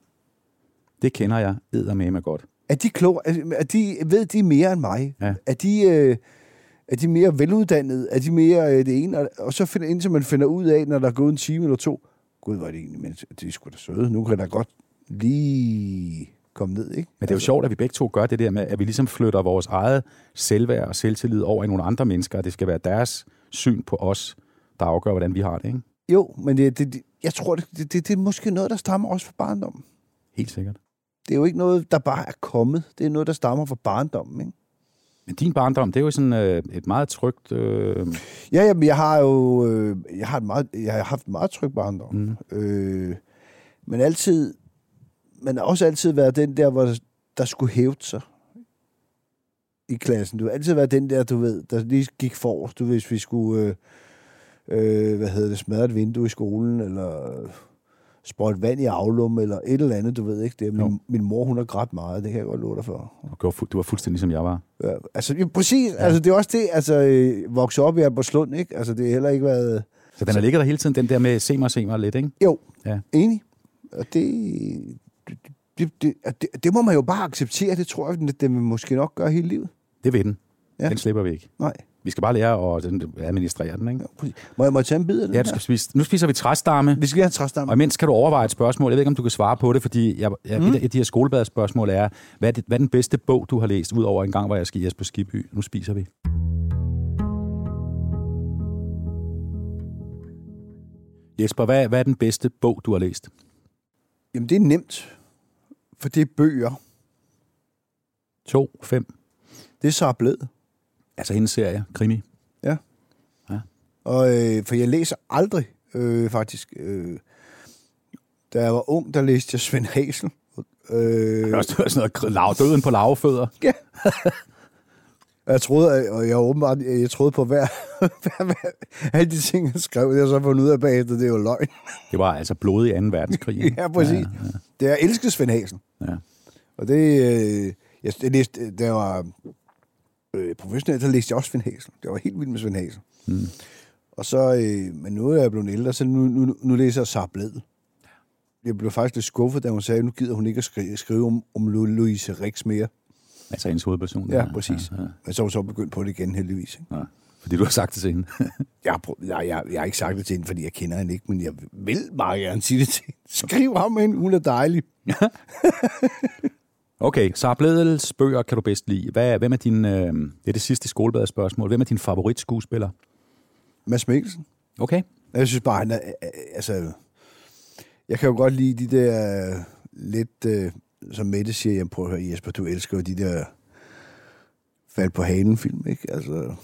Det kender jeg eddermame godt. Er de klogere? at- At de ved de mere end mig? Ja. Er de... Øh, er de mere veluddannede? Er de mere øh, det ene? Og- så finder, indtil man finder ud af, når der er gået en time eller to, gud, hvor er det egentlig, men de er sgu da søde. Nu kan der godt lige komme ned, ikke? Men det er jo sjovt, at vi begge to gør det der med, at vi ligesom flytter vores eget selvværd og selvtillid over i nogle andre mennesker, og det skal være deres syn på os, der afgør, hvordan vi har det, ikke? Jo, men det, det, det, jeg tror, det, det, det, det er måske noget, der stammer også fra barndommen. Helt sikkert. Det er jo ikke noget, der bare er kommet. Det er noget, der stammer fra barndommen, ikke? Men din barndom, det er jo sådan øh, et meget trygt... Øh, Ja, jamen, jeg har jo øh, jeg har, et meget, jeg har haft en meget tryg barndom. Mm. Øh, men altid, men også altid været den der, hvor der skulle hæve sig i klassen. Du har altid været den der, du ved, der lige gik for, du ved, hvis vi skulle, øh, øh, hvad hedder det, smadre et vindue i skolen, eller sprøjte vand i aflum, eller et eller andet, du ved ikke det. Jo. Min, min mor, hun har grædt meget, det kan jeg godt love dig for. du var du var fuldstændig som jeg var. Ja, altså, ja, præcis. Ja. Altså, det er også det, altså, øh, vokse op i Albertslund, ikke? Altså, det har heller ikke været... Så den har ligget der hele tiden, den der med se mig, se mig lidt, ikke? Jo, Ja. enig. Og det, det, det, det, det må man jo bare acceptere. Det tror jeg, det vil måske nok gøre hele livet. Det ved den. Ja. Den slipper vi ikke. Nej. Vi skal bare lære at administrere den, ikke? Må, jeg, må jeg tage en bid af den Ja, du skal spise. Nu spiser vi træstamme. Vi skal have træstamme. Og imens kan du overveje et spørgsmål. Jeg ved ikke, om du kan svare på det, fordi jeg, jeg, mm. et af de her skolebadsspørgsmål er, hvad er, det, hvad er den bedste bog, du har læst, ud over en gang, hvor jeg skal Jesper Skibby? Nu spiser vi. Jesper, hvad, hvad er den bedste bog, du har læst? Jamen, det er nemt. For det er bøger. 2, 5. Det er så blevet. Altså hendes serie, krimi. Og, øh, for jeg læser aldrig, øh, faktisk. Øh, da jeg var ung, der læste jeg Svend Hasel. Øh, Det også sådan noget lav, døden på lavfødder. Og jeg troede, og jeg, åbenbart, jeg troede på hver, hver, hver, alle de ting, jeg skrev, det jeg så fundet ud af bagefter, det er jo løgn. Det var altså blodet i 2. verdenskrig. Ja, præcis. Ja, ja. Det jeg elskede Svend Hasen. Ja. Og det, øh, jeg, jeg læste, jeg var øh, professionel, så læste jeg også Svend Hasen. Det var helt vildt med Svend Hasen. Mm. Og så, øh, men nu er jeg blevet ældre, så nu, nu, nu læser jeg Sara Bled. Jeg blev faktisk lidt skuffet, da hun sagde, at nu gider hun ikke at skrive, skrive om, om Louise Rix mere. Altså hendes hovedperson. Ja, præcis. Ja, ja. Men så er hun så begyndt på det igen, heldigvis. Ikke? Ja. Fordi du har sagt det til hende. Jeg, har prøvet, jeg, jeg, jeg har ikke sagt det til hende, fordi jeg kender hende ikke, men jeg vil meget gerne sige det til hende. Skriv ham hende, hun er dejlig. Okay, Sara Bledels bøger kan du bedst lide. Hvad, hvem er din, øh, det er det sidste skolebadsspørgsmål. Hvem er din favoritskuespiller? Mads Mikkelsen. Okay. Jeg synes bare, han er, altså, jeg kan jo godt lide de der øh, lidt, øh, som Mette siger, jeg prøver at høre, Jesper, du elsker jo de der fald på halen film, ikke? Altså,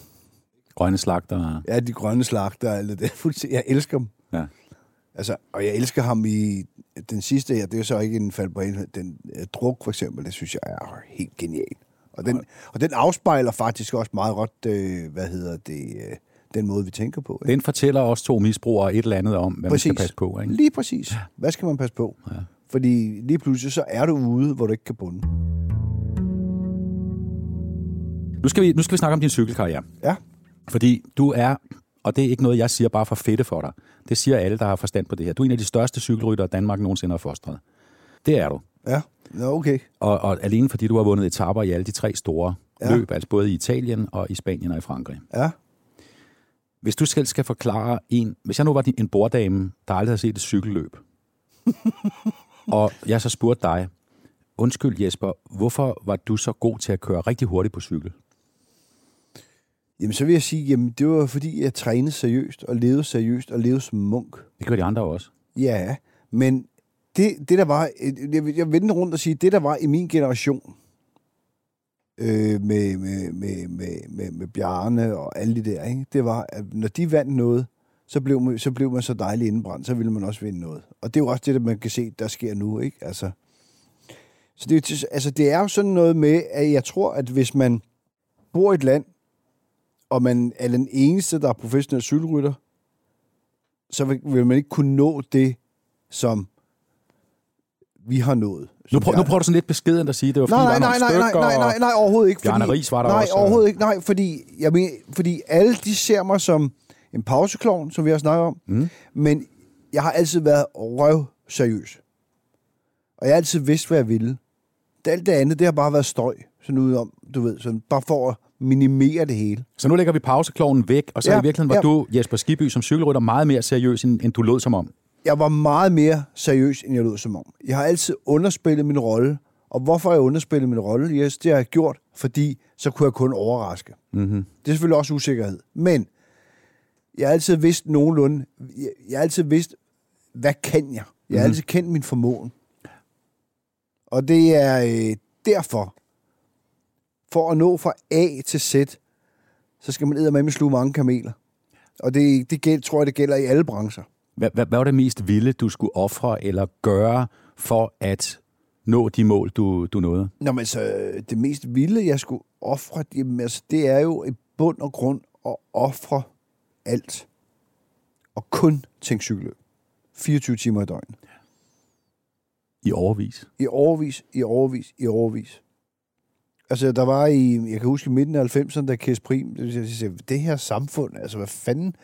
Grønne slagter. ja, de grønne slagter, eller det er fuldstændig, jeg elsker dem. Ja. Altså, og jeg elsker ham i den sidste her, det er så ikke en fald på halen, den uh, druk for eksempel, det synes jeg er helt genial. Og den, og den afspejler faktisk også meget godt, øh, hvad hedder det, øh, den måde, vi tænker på. Ikke? Den fortæller os to misbrugere et eller andet om, hvad præcis. man skal passe på. Ikke? Lige præcis. Hvad skal man passe på? Ja. Fordi lige pludselig så er du ude, hvor du ikke kan bunde. Nu skal vi, nu skal vi snakke om din cykelkarriere. Ja. Fordi du er, og det er ikke noget, jeg siger bare for fedte for dig. Det siger alle, der har forstand på det her. Du er en af de største cykelryttere, Danmark nogensinde har fostret. Det er du. Ja, ja okay. Og, og alene fordi du har vundet etaper i alle de tre store ja. løb, altså både i Italien og i Spanien og i Frankrig. Ja. Hvis du selv skal forklare en... Hvis jeg nu var en borddame, der aldrig har set et cykelløb, og jeg så spurgte dig, undskyld Jesper, hvorfor var du så god til at køre rigtig hurtigt på cykel? Jamen, så vil jeg sige, jamen, det var fordi, jeg trænede seriøst, og levede seriøst, og levede som munk. Det gør de andre også. Ja, men det, det der var, jeg, vil- jeg vender rundt og sige, det der var i min generation, øh, med, med, med, med, med, med Bjarne og alle de der, ikke? det var, at når de vandt noget, så blev, man, så blev man så dejlig indbrændt, så ville man også vinde noget. Og det er jo også det, der man kan se, der sker nu, ikke? Altså, så det, er altså, det er jo sådan noget med, at jeg tror, at hvis man bor i et land, og man er den eneste, der er professionel cykelrytter, så vil, vil man ikke kunne nå det, som vi har nået. Nu, prøv, nu prøver du sådan lidt beskedent at sige, det var fordi, Nej, nej, nej, nej, nej, nej, nej, nej, overhovedet ikke. Bjarne Riis var der nej, også, overhovedet ikke. Nej, fordi, jeg mener, fordi alle de ser mig som en pauseklovn, som vi har snakket om. Mm. Men jeg har altid været røv seriøs. Og jeg har altid vidst, hvad jeg ville. Det, alt det andet, det har bare været støj. Sådan ud om, du ved, sådan, bare for at minimere det hele. Så nu lægger vi pausekloven væk, og så Ja, i virkeligheden var ja. du, Jesper Skiby, som cykelrytter, meget mere seriøs, end, end du lød som om. Jeg var meget mere seriøs, end jeg lød som om. Jeg har altid underspillet min rolle. Og hvorfor har jeg underspillet min rolle? Yes, det har jeg gjort, fordi så kunne jeg kun overraske. Mm-hmm. Det er selvfølgelig også usikkerhed. Men jeg har altid vidst nogenlunde, jeg, jeg har altid vidst, hvad kan jeg? Jeg har Mhm. altid kendt min formåen. Og det er øh, derfor, for at nå fra A til Z, så skal man med sluge mange kameler. Og det, det gæld, tror jeg, det gælder i alle brancher. Hvad, hvad, hvad var det mest vilde, du skulle ofre eller gøre for at nå de mål, du, du nåede? Nå, men så det mest vilde, jeg skulle ofre, jamen, altså, det er jo i bund og grund at ofre alt. Og kun tænke cykelløb. 24 timer i døgnet. I overvis. I overvis, i overvis, i overvis. Altså, der var i, jeg kan huske i midten af 90'erne, da Kæs Prim, det, jeg siger, det her samfund, altså hvad fanden,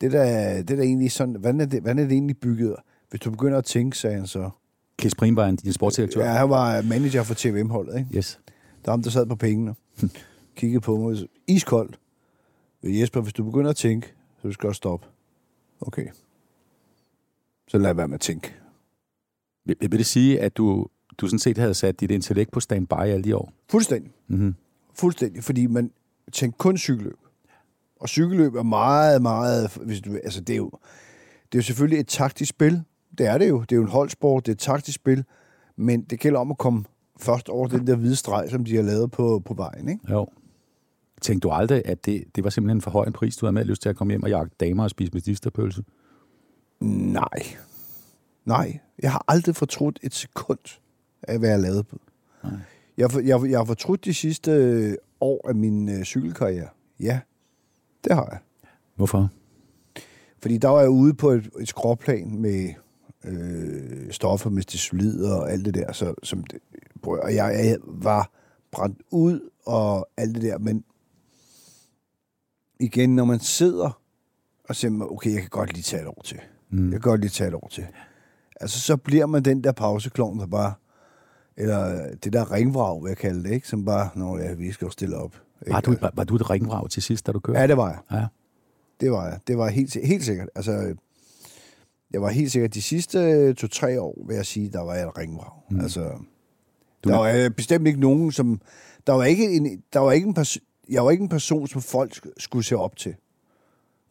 det der, det der egentlig sådan, hvordan er det, hvordan er det egentlig bygget? Hvis du begynder at tænke, sagde han så. Kis Prim var en, din sportsdirektør. Ja, han var manager for TVM-holdet, ikke? Yes. Der var ham, der sad på pengene. Kiggede på mig. Iskoldt. Jesper, hvis du begynder at tænke, så du skal også stoppe. Okay. Så lad være med at tænke. Vil, vil det sige, at du, du sådan set havde sat dit intellekt på standby alle de år? Fuldstændig. Mm-hmm. Fuldstændig. Fordi man tænker kun cykelløb. Og cykelløb er meget, meget... Hvis du, altså det, er jo, det er jo selvfølgelig et taktisk spil. Det er det jo. Det er jo en holdsport. Det er et taktisk spil. Men det gælder om at komme først over den der hvide streg, som de har lavet på, på vejen. Ikke? Jo. Tænkte du aldrig, at det, det var simpelthen for høj en pris, du havde med lyst til at komme hjem og jagte damer og spise medisterpølse? Nej. Nej. Jeg har aldrig fortrudt et sekund af, hvad jeg lavede på. Nej. Jeg, jeg, jeg har fortrudt de sidste øh, år af min øh, cykelkarriere. Ja, det har jeg. Hvorfor? Fordi der var jeg ude på et, et skråplan med øh, stoffer med solid og alt det der. Så, som det, og jeg, jeg var brændt ud og alt det der. Men igen, når man sidder og siger, okay, jeg kan godt lige tage et år til. Mm. Jeg kan godt lige tage et år til. Altså, så bliver man den der pauseklovn, der bare... Eller det der ringvrag, vil jeg kalde det, ikke? Som bare, nå ja, vi skal jo stille op. Ikke? Var du, var, var du et ringvrag til sidst, da du kørte? Ja, det var jeg. Ja. Det var jeg. Det var helt, helt sikkert. Altså, jeg var helt sikkert de sidste øh, to-tre år, vil jeg sige, der var jeg et ringvrag. Mm. Altså, Du- der var øh, bestemt ikke nogen, som... Der var ikke en, der var ikke en pers- jeg var ikke en person, som folk sk- skulle se op til.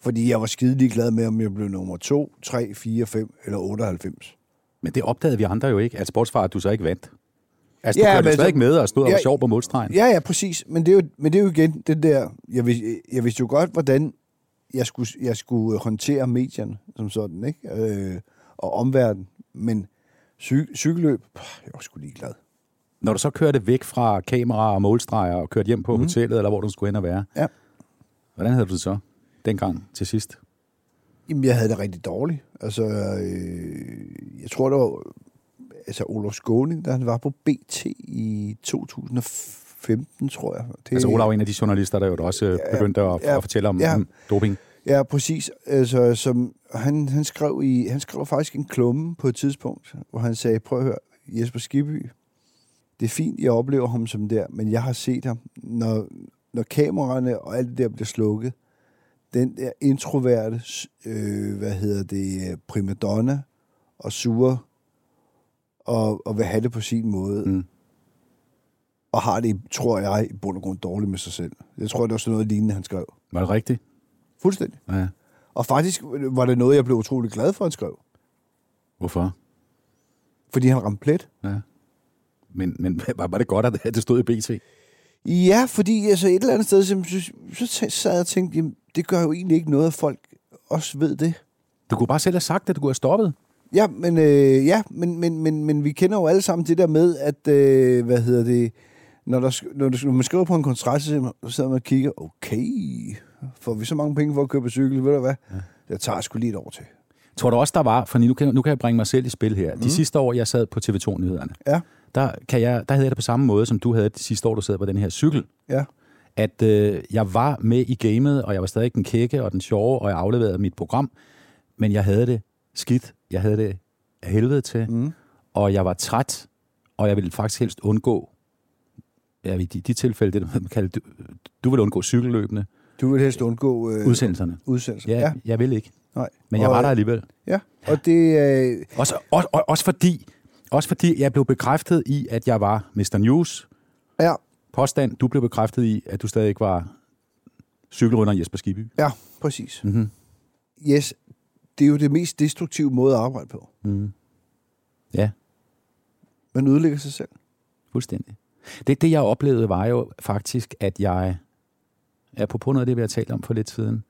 Fordi jeg var skide ligeglad med, om jeg blev nummer 2, 3, 4, 5 eller 98. Men det opdagede vi andre jo ikke, at sportsfar, at du så ikke vandt. Altså, Ja, du kørte men stadig med og stod og var Ja, sjov på målstregen. Ja, ja, præcis. Men det er jo, men det er jo igen den der... Jeg, vid, jeg vidste jo godt, hvordan jeg skulle, jeg skulle håndtere medierne som sådan, ikke? Øh, og omverdenen. Men cy, cykelløb, pah, jeg var sgu ligeglad. Når du så kørte væk fra kamera og målstreger og kørte hjem på mm. hotellet, eller hvor du skulle hen og være, Ja. hvordan havde du det så dengang til sidst? Jamen, jeg havde det rigtig dårligt. Altså, øh, jeg tror, det var altså Olof Skåning, da han var på BT i 2015, tror jeg. Det, Altså Olav er en af de journalister, der jo også ja, begyndte at, ja, at fortælle om, ja. om doping. Ja, præcis. Altså, som, han, han, skrev i, han skrev faktisk en klumme på et tidspunkt, hvor han sagde, prøv at høre, Jesper Skibby, det er fint, jeg oplever ham som der, men jeg har set ham, når, når kameraerne og alt det der bliver slukket, den der introverte, øh, hvad hedder det, primadonna og sure, og, og vil have det på sin måde, Mm. og har det, tror jeg, i bund og grund dårligt med sig selv. Jeg tror, det var sådan noget lignende, han skrev. Var det rigtigt? Fuldstændig. Ja. Og faktisk var det noget, jeg blev utrolig glad for, han skrev. Hvorfor? Fordi han ramte plet. Ja. Men, men var, det godt, at det stod i BT? Ja, fordi altså et eller andet sted, så, så, sad jeg og tænkte, jamen, det gør jo egentlig ikke noget, at folk også ved det. Du kunne bare selv have sagt, at du kunne have stoppet. Ja, men, øh, ja, men, men, men, men vi kender jo alle sammen det der med, at, øh, hvad hedder det, når, der, når, du, når man skriver på en kontrakt, så sidder man- og kigger, okay, får vi så mange penge for at købe cykel, ved du hvad? Ja. Jeg tager sgu lige et år til. Tror du også, der var, for nu kan, nu kan jeg bringe mig selv i spil her. De sidste år, jeg sad på TV2-nyhederne, Ja, der, kan jeg, der havde jeg det på samme måde, som du havde de sidste år, du sad på den her cykel. ja, At øh, jeg var med i gamet, og jeg var stadig den kække og den sjove, og jeg afleverede mit program. Men jeg havde det skidt. Jeg havde det af helvede til. Mm. Og jeg var træt, og jeg ville faktisk helst undgå, ja, i de, de tilfælde, det man kalder, du, du vil undgå cykelløbene, du vil helst undgå øh, udsendelserne. udsendelser. Ja, ja, jeg vil ikke. nej. Men jeg og, var der alligevel. Ja, og det, øh, Også, også, også, fordi, også fordi jeg blev bekræftet i, at jeg var Mr. News. ja, Påstand, du blev bekræftet i, at du stadig ikke var cykelrytter Jesper Skibby. ja, præcis. Mm-hmm. Yes, det er jo det mest destruktive måde at arbejde på. Mm. Ja, Man ødelægger sig selv. fuldstændig. Det, det, jeg oplevede, var jo faktisk, at jeg, apropos noget af det, vi har talt om for lidt siden,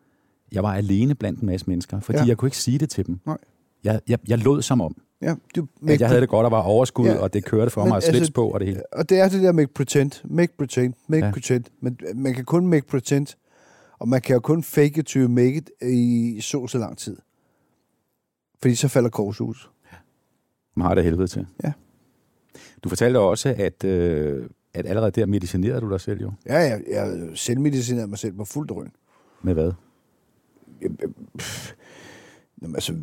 jeg var alene blandt en masse mennesker, fordi Ja. jeg kunne ikke sige det til dem. Nej. Jeg, jeg, jeg lod som om, Ja, du, at jeg havde det godt og var overskud, Ja, og det kørte for men mig, og slips altså, på og det hele. Og det er det der make pretend, make pretend, make. Ja. pretend. Men man kan kun make pretend, og man kan jo kun fake it to make it i så så lang tid. Fordi så falder korshus. Man har det helvede til. Ja. Du fortalte også, at, øh, at allerede der medicinerede du dig selv jo. Ja, jeg, jeg selvmedicinerede mig selv på fuld drøn. Med hvad? Jamen, altså,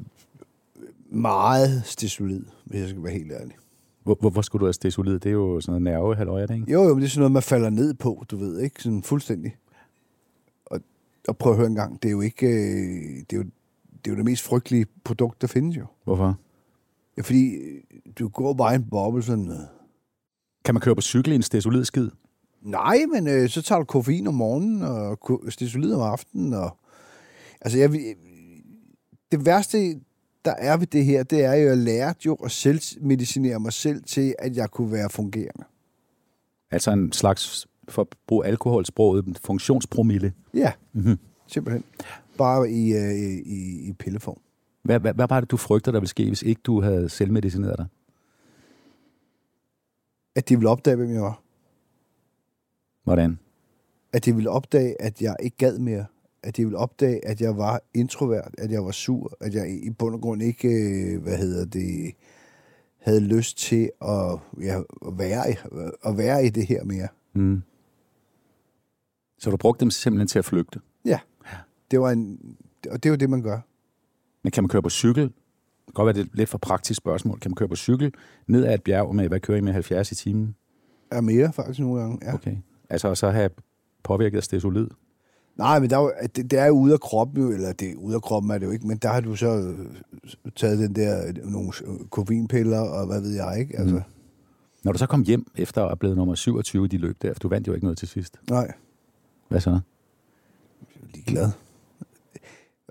meget stisolid, hvis jeg skal være helt ærlig. Hvor, hvorfor skulle du have stesolid? Det er jo sådan noget nerve, halløj, det ikke? Jo, jo, men det er sådan noget, man falder ned på, du ved, ikke? Sådan fuldstændig. Og, og prøv at høre en gang, det er jo ikke... øh, Det er jo, det er jo det mest frygtelige produkt, der findes jo. Hvorfor? Ja, fordi øh, du går bare en boble sådan noget. Kan man køre på cykel i en stesolid skid? Nej, men øh, så tager du koffein om morgenen, og stisolid om aftenen, og... Altså, jeg, vil- det værste, der er ved det her, det er jo, at jeg lærte jo at selvmedicinere mig selv til, at jeg kunne være fungerende. Altså en slags, for at bruge alkoholsproget, funktionspromille. Ja, Mm-hmm. Simpelthen. Bare i, øh, i, i pilleform. Hvad, hvad, hvad var det, du frygter, der ville ske, hvis ikke du havde selvmedicineret dig? At de ville opdage, hvem jeg var. Hvordan? At de ville opdage, at jeg ikke gad mere. At de ville opdage, at jeg var introvert, at jeg var sur, at jeg i bund og grund ikke, øh, hvad hedder det, havde lyst til at, ja, at, være, i, at være i det her mere. Mm. Så du brugte dem simpelthen til at flygte. Det var en, og det er jo det, man gør. Men kan man køre på cykel? Det kan godt være, det er lidt for praktisk spørgsmål. Kan man køre på cykel ned ad et bjerg med, hvad kører I med 70 i timen? Er mere faktisk nogle gange, ja. Okay. Altså og så have påvirket af stesolid? Nej, men der er jo, det, det er jo ude af kroppen, jo, eller det ude af kroppen er det jo ikke, men der har du så øh, taget den der, øh, nogle koffeinpiller, og hvad ved jeg ikke, altså. Mm. Når du så kom hjem efter at have blevet nummer 27 i de løb der, for du vandt jo ikke noget til sidst. Nej, Hvad så? jeg er ligeglad.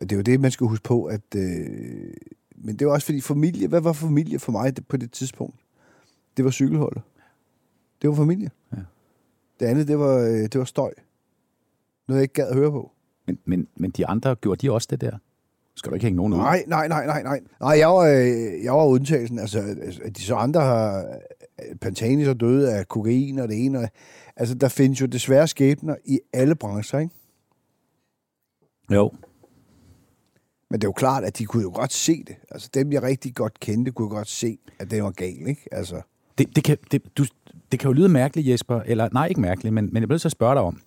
Og det er jo det, man skal huske på, at... Øh, men det var også fordi familie, hvad var familie for mig på det tidspunkt? Det var cykelholdet. Det var familie. Ja. Det andet, det var, øh, det var støj. Noget, jeg ikke gad at høre på. Men, men, men de andre, gjorde de også det der? Skal du ikke hænge nogen ud? Nej, nej, nej, nej, nej. Nej, jeg var, øh, jeg var undtagelsen. Altså, altså, at de så andre har, Pantani så døde af kokain og det ene. Og, altså, der findes jo desværre skæbner i alle brancher, ikke? Jo. Men det er jo klart, at de kunne jo godt se det. Altså, dem, jeg rigtig godt kendte, kunne godt se, at det var galt, ikke? Altså, Det, det, kan, det, du, det kan jo lyde mærkeligt, Jesper, eller nej, ikke mærkeligt, men, men jeg bliver til at spørge dig om.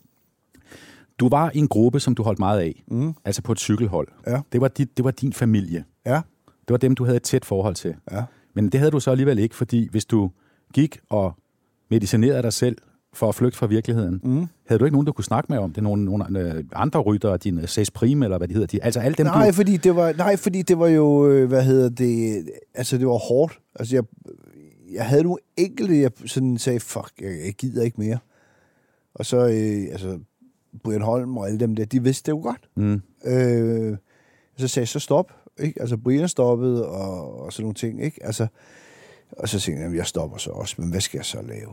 Du var i en gruppe, som du holdt meget af, mm. altså på et cykelhold. Ja. Det, var dit, det var din familie. ja, Det var dem, du havde et tæt forhold til. ja. Men det havde du så alligevel ikke, fordi hvis du gik og medicinerede dig selv for at flygte fra virkeligheden, mm. havde du ikke nogen, du kunne snakke med om det? Nogle, nogle øh, andre ryttere, dine Says Prime, eller hvad de hedder? De, altså alle dem, Nej, du... fordi det var, nej, fordi det var jo, øh, hvad hedder det, altså det var hårdt. Altså jeg, jeg havde nogle enkelte, jeg sådan sagde, fuck, jeg, jeg gider ikke mere. Og så, øh, altså, Brian Holm og alle dem der, de vidste det jo godt. Mm. Øh, så sagde jeg, så stop. Ikke? Altså, Brian stoppede, og, og sådan nogle ting. Ikke? Altså, og så tænkte jeg, "Jamen, jeg stopper så også, men hvad skal jeg så lave?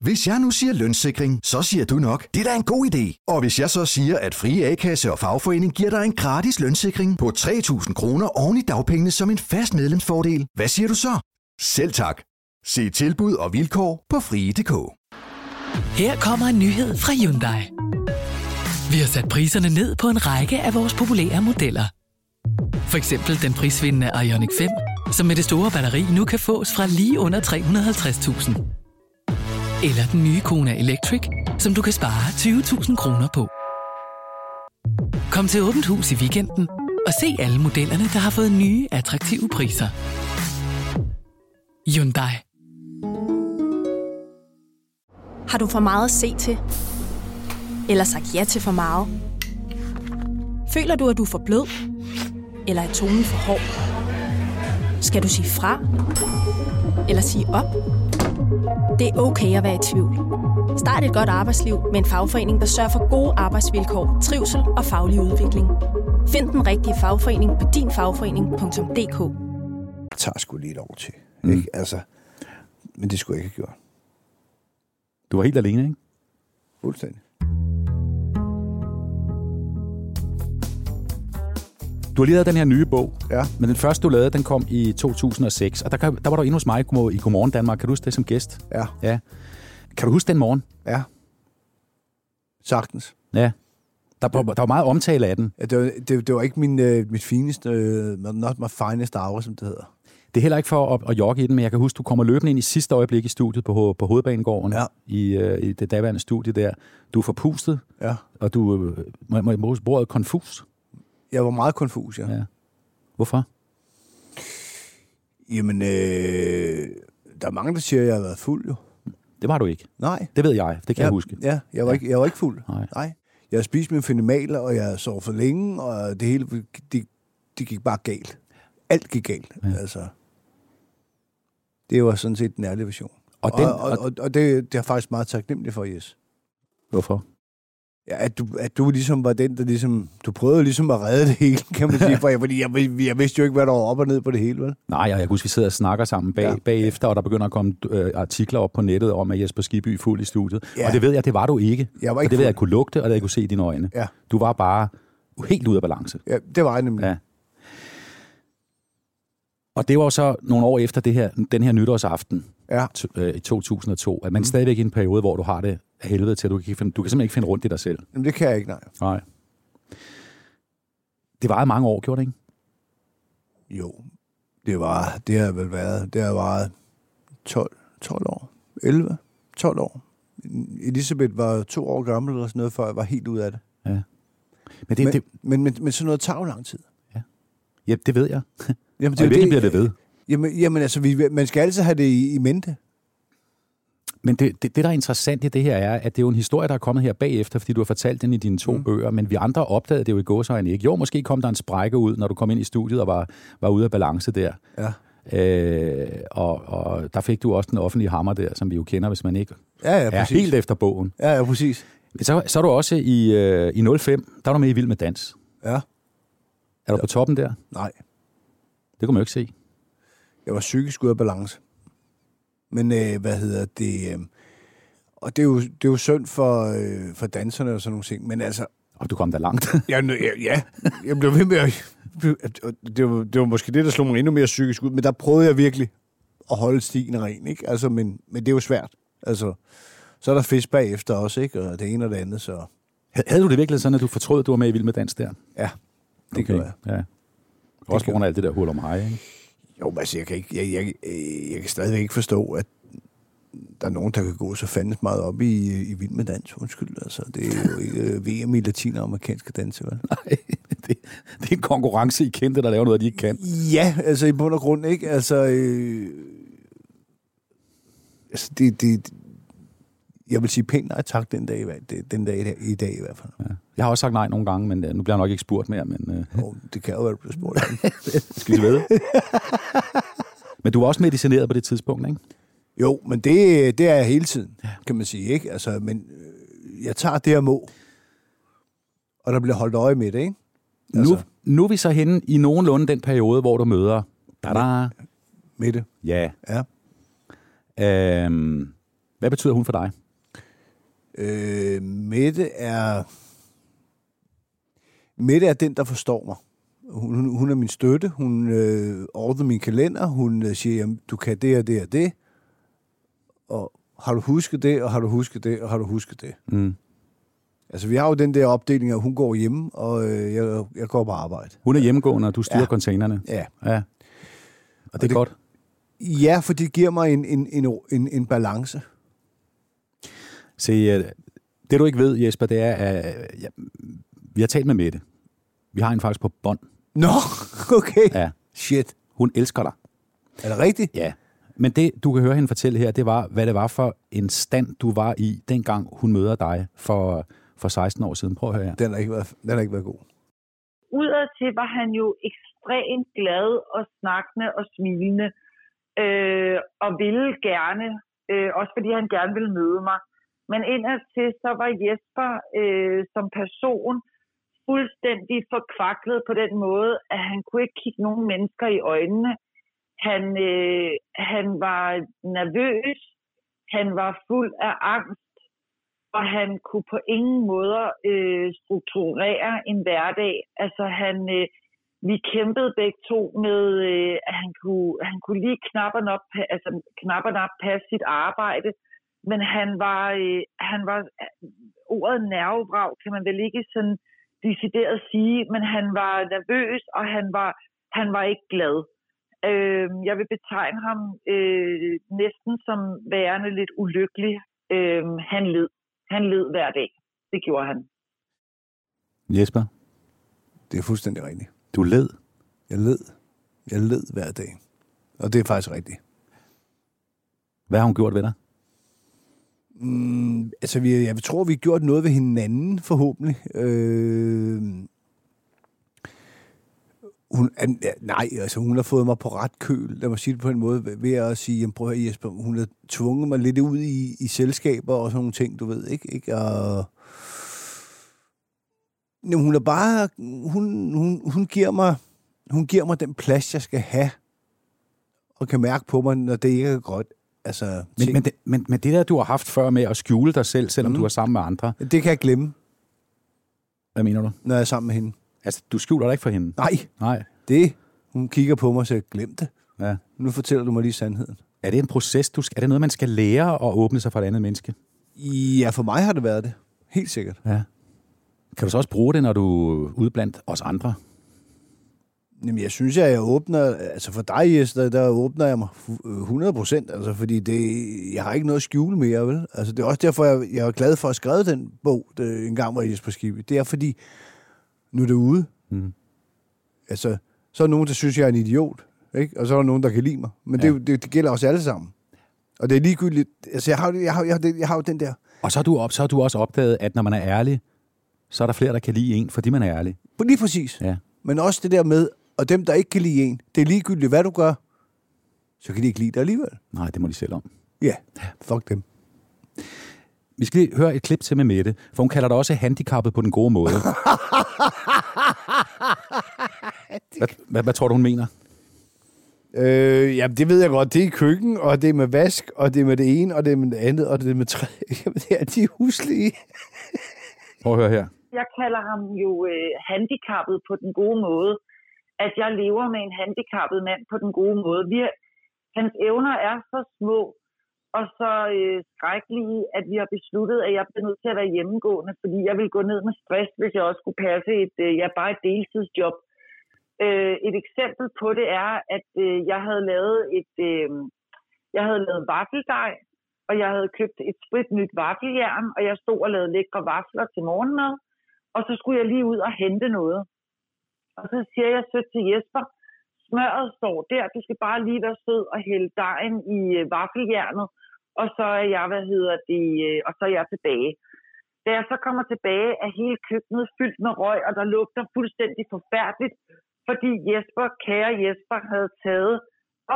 Hvis jeg nu siger lønssikring, så siger du nok, det er da en god idé. Og hvis jeg så siger, at Frie A-kasse og fagforening giver dig en gratis lønssikring på 3.000 kroner oven i dagpengene som en fast medlemsfordel, hvad siger du så? Selv tak. Se tilbud og vilkår på frie.dk. Her kommer en nyhed fra Hyundai. Vi har sat priserne ned på en række af vores populære modeller. For eksempel den prisvindende Ioniq 5, som med det store batteri nu kan fås fra lige under 350.000. Eller den nye Kona Electric, som du kan spare 20.000 kroner på. Kom til Åbent Hus i weekenden og se alle modellerne, der har fået nye, attraktive priser. Hyundai. Har du for meget at se til? Eller sagt ja til for meget? Føler du, at du er for blød? Eller er tonen for hård? Skal du sige fra? Eller sige op? Det er okay at være i tvivl. Start et godt arbejdsliv med en fagforening, der sørger for gode arbejdsvilkår, trivsel og faglig udvikling. Find den rigtige fagforening på dinfagforening.dk. jeg tager sgu lige et år til. Mm. Ikke? Altså, men det skulle jeg ikke have gjort. Du var helt alene, ikke? Fuldstændig. Du har lige lavet den her nye bog, Ja. men den første, du lavede, den kom i 2006, og der, der var du inde hos mig i Godmor- i Godmorgen Danmark. Kan du huske det som gæst? Ja. Ja. Kan du huske den morgen? Ja. Sagtens. Ja. Der, var- der var meget omtale af den. Ja, det, var, det, det var ikke min, øh, mit fineste, øh, not my finest hour, som det hedder. Det er heller ikke for at, at jogge i den, men jeg kan huske, du kommer løbende ind i sidste øjeblik i studiet på, på Hovedbanegården, Ja. i, øh, i det daværende studie der. Du er forpustet, Ja. og du øh, må, må jeg bruge ordet konfus. Jeg var meget konfus, ja. ja. Ja. Hvorfor? Jamen, øh, der er mange, der siger, at jeg har været fuld, jo. Det var du ikke. Nej. Det ved jeg, det kan ja, jeg huske. Ja, jeg var, Ikke, jeg var ikke fuld. Nej. Nej. Jeg havde spist mine finimaler, og jeg sov for længe, og det hele, det, det gik bare galt. Alt gik galt, ja. altså. Det var sådan set den ærlige version. Og Og, den- og, og, og, og det, det er jeg faktisk meget taknemmelig for, Jes. Hvorfor? Ja, at, du, at du ligesom var den, der ligesom... Du prøvede ligesom at redde det hele, kan man sige. For jeg, fordi jeg, jeg vidste jo ikke, hvad der var op og ned på det hele, vel? Nej, og jeg kan huske, vi sidder og snakker sammen bag, ja. Bagefter, og der begynder at komme øh, artikler op på nettet om, at Jesper Skibby er fuld i studiet. Ja. Og det ved jeg, det var du ikke. Jeg var og ikke det ved jeg, fuld. jeg kunne lugte, og det jeg kunne se i dine øjne. Ja. Du var bare helt ude af balance. Ja, det var jeg nemlig. Ja. Og det var så nogle år efter det her, den her nytårsaften Ja. øh, i 2002, at man mm. stadigvæk i en periode, hvor du har det af helvede til, at du kan, finde, du kan simpelthen ikke finde rundt i dig selv. Jamen, det kan jeg ikke, nej. Nej. Det varede mange år, gjorde det ikke? Jo, det var, det har vel været, det har varet 12, 12 år, 11, 12 år. Elisabeth var to år gammel eller sådan noget, før jeg var helt ud af det. Ja. Men det, Men, det, men, men, men sådan noget tager jo lang tid. ja, det ved jeg. Jamen, Og i virkeligheden bliver det ved. Jamen, jamen altså, vi, man skal altid have det i, i mente. Men det, det, det, der er interessant i det her, er, at det er jo en historie, der er kommet her bagefter, fordi du har fortalt den i dine to mm. bøger, men vi andre opdagede det jo i gåsøjne ikke. Jo, måske kom der en sprække ud, når du kom ind i studiet og var, var ude af balance der. Ja. Øh, og, og der fik du også den offentlige hammer der, som vi jo kender, hvis man ikke Ja, ja, er præcis. helt efter bogen. Ja, ja, præcis. Så, så er du også i, øh, i 05, der er du med i Vild med Dans. Ja. Er du på toppen der? Nej. Det kunne man jo ikke se. Jeg var psykisk ude af balance. Men øh, hvad hedder det? Øh, og det er jo, det er jo synd for, øh, for danserne og sådan nogle ting. Men altså... Og du kom da langt. ja, ja, jeg blev ved med at... Det var, det var måske det, der slog mig endnu mere psykisk ud. Men der prøvede jeg virkelig at holde stigen ren, ikke? Altså, men, men det er jo svært. Altså, så er der fisk bagefter også, ikke? Og det ene og det andet, så... Havde du det virkelig sådan, at du fortrød, at du var med i Vild med Dans der? Ja, det gjorde jeg. Ja. Også på grund af alt det der hul om hej, ikke? Jo, altså, jeg kan, ikke, jeg, jeg, jeg, jeg kan stadigvæk ikke forstå, at der er nogen, der kan gå så fandens meget op i, i vild med dans. Undskyld, altså. Det er jo ikke øh, VM i latinamerikanske danse, vel? Nej, det, det er en konkurrence i kendte, der laver noget, de ikke kan. Ja, altså i bund og grund, ikke? Altså, øh, altså det, det, jeg vil sige pænt nej tak den dag, den dag i dag, i hvert fald. Ja. Jeg har også sagt nej nogle gange, men øh, nu bliver jeg nok ikke spurgt mere. Men, øh, oh, det kan jo være, du bliver spurgt. Skal vi ved? men du var også medicineret på det tidspunkt, ikke? Jo, men det, det er jeg hele tiden, ja. kan man sige, ikke? Altså, men øh, jeg tager det, jeg må. Og der bliver holdt øje med det, ikke? Altså. Nu, nu er vi så henne i nogenlunde den periode, hvor du møder... Da-da. Mette. Ja. Ja. Øhm, hvad betyder hun for dig? Øh, Mette er... Mette er den, der forstår mig. Hun, hun, er min støtte. Hun øh, ordner min kalender. Hun øh, siger, jamen, du kan det og det og det. Og har du husket det, og har du husket det, og har du husket det. Mm. Altså, vi har jo den der opdeling, at hun går hjemme, og øh, jeg, jeg går på arbejde. Hun er hjemmegående, og du styrer Ja. ja. containerne. Ja. ja. Og det er det- godt. Ja, for det giver mig en, en, en, en, en balance. Se, øh, det du ikke ved, Jesper, det er, at øh, ja, vi har talt med Mette. Vi har hende faktisk på bånd. Nå, okay. Ja. Shit. Hun elsker dig. Er det rigtigt? Ja. Men det, du kan høre hende fortælle her, det var, hvad det var for en stand, du var i, dengang hun møder dig for, for 16 år siden. Prøv at høre her. Den har ikke været, den har ikke været god. Udadtil var han jo ekstremt glad og snakkende og smilende, øh, og ville gerne, øh, også fordi han gerne ville møde mig. Men indadtil så var Jesper øh, som person fuldstændig forkvaklet på den måde, at han kunne ikke kigge nogen mennesker i øjnene. Han, øh, han var nervøs, han var fuld af angst, og han kunne på ingen måder øh, strukturere en hverdag. Altså han, øh, vi kæmpede begge to med, øh, at han kunne, han kunne lige knap og nok, altså, knap og nok passe sit arbejde, men han var, øh, han var ordet nervevrag, kan man vel ikke sådan decideret sige, men han var nervøs, og han var, han var ikke glad. Øh, jeg vil betegne ham øh, næsten som værende lidt ulykkelig. Øh, han led. Han led hver dag. Det gjorde han. Jesper, Det er fuldstændig rigtigt. du led. Jeg led. Jeg led hver dag. Og det er faktisk rigtigt. Hvad har hun gjort ved dig? Mm, altså, vi, jeg tror, vi har gjort noget ved hinanden, forhåbentlig. Øh, hun, an- ja, nej, altså hun har fået mig på ret køl, lad mig sige det på en måde, ved- ved at sige, jamen, prøv at høre, Jesper, hun har tvunget mig lidt ud i, i selskaber og sådan nogle ting, du ved, ikke? ikke? Og, jamen, hun er bare, hun, hun, hun, giver mig, hun giver mig den plads, jeg skal have, og kan mærke på mig, når det ikke er godt. Altså, Men, ting- men, det, men, men det der, du har haft før med at skjule dig selv, selvom Mm. mm. du er sammen med andre, det kan jeg glemme, hvad mener du? når jeg er sammen med hende. Altså, du skjuler dig ikke for hende? Nej, Nej. det, hun kigger på mig og siger, glem det. Ja. Nu fortæller du mig lige sandheden. Er det en proces, du skal, er det noget, man skal lære at åbne sig for et andet menneske? Ja, for mig har det været det. Helt sikkert. Ja. Kan du så også bruge det, når du er ude blandt os andre? Jamen, jeg synes, at jeg åbner, altså for dig, Jes, der, åbner jeg mig fu- øh, 100 procent, altså fordi det, jeg har ikke noget at skjule mere, vel? Altså det er også derfor, jeg, jeg er glad for at skrevet den bog, det, en gang var Jesper Skibby. Det er fordi, nu er det ude. Mm. Altså, så er der nogen, der synes, jeg er en idiot, ikke? Og så er der nogen, der kan lide mig. Men ja. det, det, det gælder os alle sammen. Og det er ligegyldigt, altså jeg har, jeg har, jeg har, jeg har jo den der, Og så har, du op, så har du også opdaget, at når man er ærlig, så er der flere, der kan lide en, fordi man er ærlig. lige præcis. Ja. Men også det der med, og dem, der ikke kan lide en, det er ligegyldigt, hvad du gør, så kan de ikke lide dig alligevel. Nej, det må de selv om. Ja, fuck dem. Vi skal lige høre et klip til med Mette, for hun kalder dig også handicappet på den gode måde. Hvad, hvad, hvad tror du, hun mener? Øh, jamen, det ved jeg godt. Det er køkken, og det er med vask, og det er med det ene, og det er med det andet, og det er med træ. Jamen, det er de huslige. Prøv at høre her. Jeg kalder ham jo øh, handicappet på den gode måde. At jeg lever med en handicappet mand på den gode måde. Vi, er- hans evner er så små og så øh, skrækkelige, at vi har besluttet, at jeg bliver nødt til at være hjemmegående, fordi jeg vil gå ned med stress, hvis jeg også skulle passe et, øh, ja, bare et deltidsjob. Øh, et eksempel på det er, at øh, jeg havde lavet et, øh, jeg havde lavet vaffeldej, og jeg havde købt et sprit nyt vaffeljern, og jeg stod og lavede lækre vafler til morgenmad, og så skulle jeg lige ud og hente noget. Og så siger jeg så til Jesper, smøret står der, du skal bare lige være sød og hælde dejen i øh, vaffeljernet, og så er jeg, hvad hedder det, øh, og så er jeg tilbage. Da jeg så kommer tilbage, er hele køkkenet fyldt med røg, og der lugter fuldstændig forfærdeligt, fordi Jesper, kære Jesper, havde taget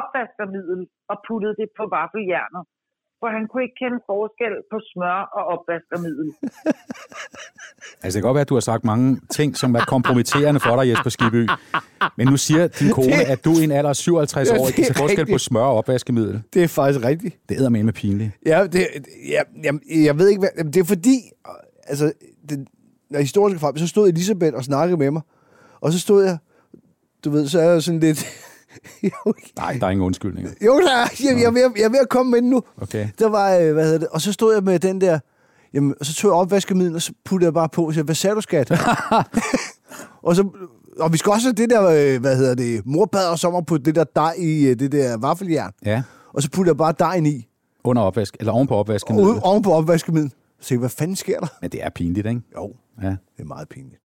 opvaskermiddel og puttet det på vaffeljernet. For han kunne ikke kende forskel på smør og opvaskermiddel. Altså, det kan godt være, at du har sagt mange ting, som er kompromitterende for dig, Jesper Skibby. Men nu siger din kone, Det- at du i en alder af 57 Ja, år ikke kan er forskel på smør og opvaskemiddel. Det er faktisk rigtigt. Det er med pinligt. Ja, det, ja, jamen, jeg ved ikke, hvad... Det er fordi, altså, det, når historien skal frem, så stod Elisabeth og snakkede med mig, og så stod jeg, du ved, så er jeg sådan lidt... Nej, der er ingen undskyldninger. Jo, der er, jeg, jeg, er ved, at- jeg er ved at komme med den nu. Okay. Der var, øh, hvad hedder det, og så stod jeg med den der, jamen, og så tog jeg opvaskemiddel, og så puttede jeg bare på, og sagde, hvad sagde du, skat? og så, og vi skal også have det der, øh, hvad hedder det, morbad, og må putte det der dej i øh, det der vaffeljern. Ja. Og så puttede jeg bare dejen i, Under opvask, eller oven på opvaskemiddel. oven, oven på opvaskemiddel. Så hvad fanden sker der? Men det er pinligt, ikke? Jo, Ja. det er meget pinligt.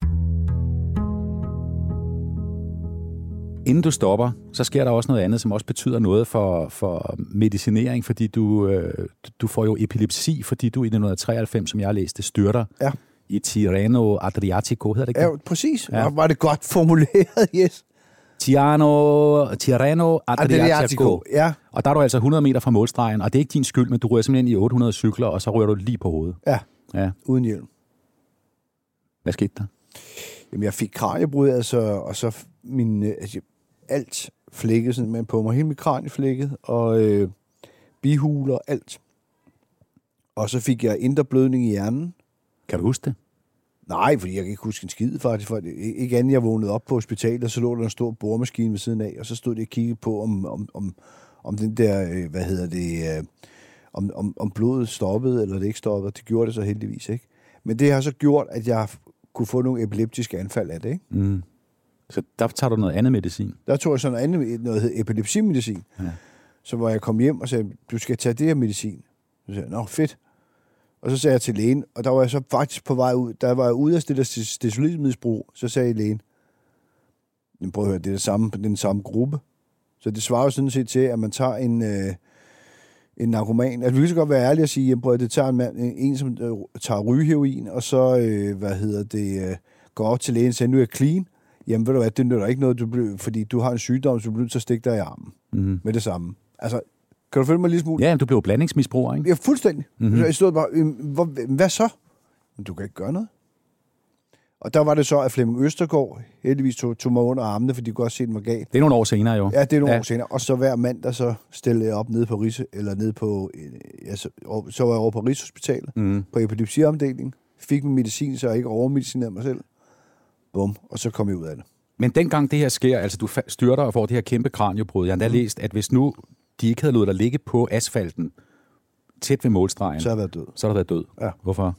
Inden du stopper, så sker der også noget andet, som også betyder noget for, for medicinering, fordi du, øh, du får jo epilepsi, fordi du i 1993, som jeg læste, styrter Ja. i Tirreno Adriatico, hedder det ikke Ja, præcis. Ja. Var det godt formuleret, yes. Tirreno, Tirreno Adriatico. Adriatico, ja. Og der er du altså 100 meter fra målstregen, og det er ikke din skyld, men du ryger simpelthen i 800 cykler, og så ryger du lige på hovedet. Ja, Ja. uden hjelm. Hvad skete der? Jamen, jeg fik kraniebrud, altså, og så min, øh, altså, alt flækket sådan på mig. Hele mit kranie flækket, og øh, bihuler, alt. Og så fik jeg indre blødning i hjernen. Kan du huske det? Nej, fordi jeg kan ikke huske en skid, faktisk. For det- ikke andet, jeg vågnede op på hospitalet, og så lå der en stor boremaskine ved siden af, og så stod de og kiggede på, om, om, om, om den der, øh, hvad hedder det, øh, om, om, om blodet stoppede, eller det ikke stoppede. Det gjorde det så heldigvis ikke. Men det har så gjort, at jeg kunne få nogle epileptiske anfald af det, ikke? Mm. Så der tager du noget andet medicin. Der tog jeg sådan noget andet, noget hed epilepsimedicin. Ja. Så hvor jeg kom hjem og sagde, du skal tage det her medicin. Så sagde jeg, nå fedt. Og så sagde jeg til lægen, og der var jeg så faktisk på vej ud, der var jeg ude af det der stesolidmisbrug, så sagde lægen, "Jamen, prøv at høre, det er det samme, den samme gruppe. Så det svarer jo sådan set til, at man tager en, øh, en narkoman. Altså, vi kan så godt være ærlige og sige, jamen, prøv at det tager en, mand, en som øh, tager rygeheroin, og så, øh, hvad hedder det, øh, går op til lægen og siger, nu er jeg clean. Jamen, ved du hvad, det nytter ikke noget, du bliver, fordi du har en sygdom, så du bliver nødt til at stikke dig i armen Mm. med det samme. Altså, kan du følge mig lille smule? Ja, du blev blandingsmisbruger, ikke? Ja, fuldstændig. Mhm. Mm-hmm. Jeg stod bare, "Øhm, hvor, hvad så? Men du kan ikke gøre noget. Og der var det så, at Flemming Østergaard heldigvis tog, tog mig under armene, fordi de kunne også se, at den var gal. Det er nogle år senere jo. Ja, det er nogle Ja. år senere. Og så hver mand, der så stillede jeg op nede på Rise, eller nede på, øh, ja, så, så var jeg over på Rigshospitalet, Mm. på epilepsiafdelingen, fik min medicin, så jeg ikke overmedicinerede mig selv. Bum, og så kom jeg ud af det. Men dengang det her sker, altså du styrter og får det her kæmpe kraniobrud, jeg har endda Mhm. læst, at hvis nu de ikke havde lovet dig ligge på asfalten, tæt ved målstregen, Så har jeg været død. så har du været død. Ja. Hvorfor?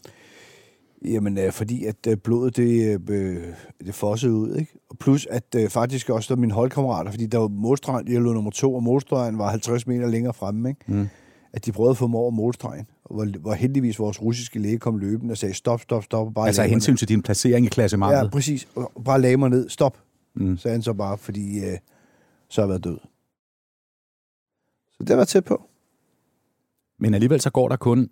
Jamen, øh, fordi at øh, blodet, det, øh, det fossede ud, ikke? Og plus, at øh, faktisk også der mine holdkammerater, fordi der var målstregen, jeg lå nummer to, og målstregen var 50 meter længere fremme, ikke? Mm. At de prøvede at få mig over målstregen. Og hvor, hvor heldigvis vores russiske læge kom løbende og sagde, stop, stop, stop. og Bare Altså hensyn til din placering i klassementet. Ja, præcis. Og bare lagde mig ned. Stop, Mm. sagde han så bare, fordi øh, så har jeg været død. Så det var tæt på. Men alligevel så går der kun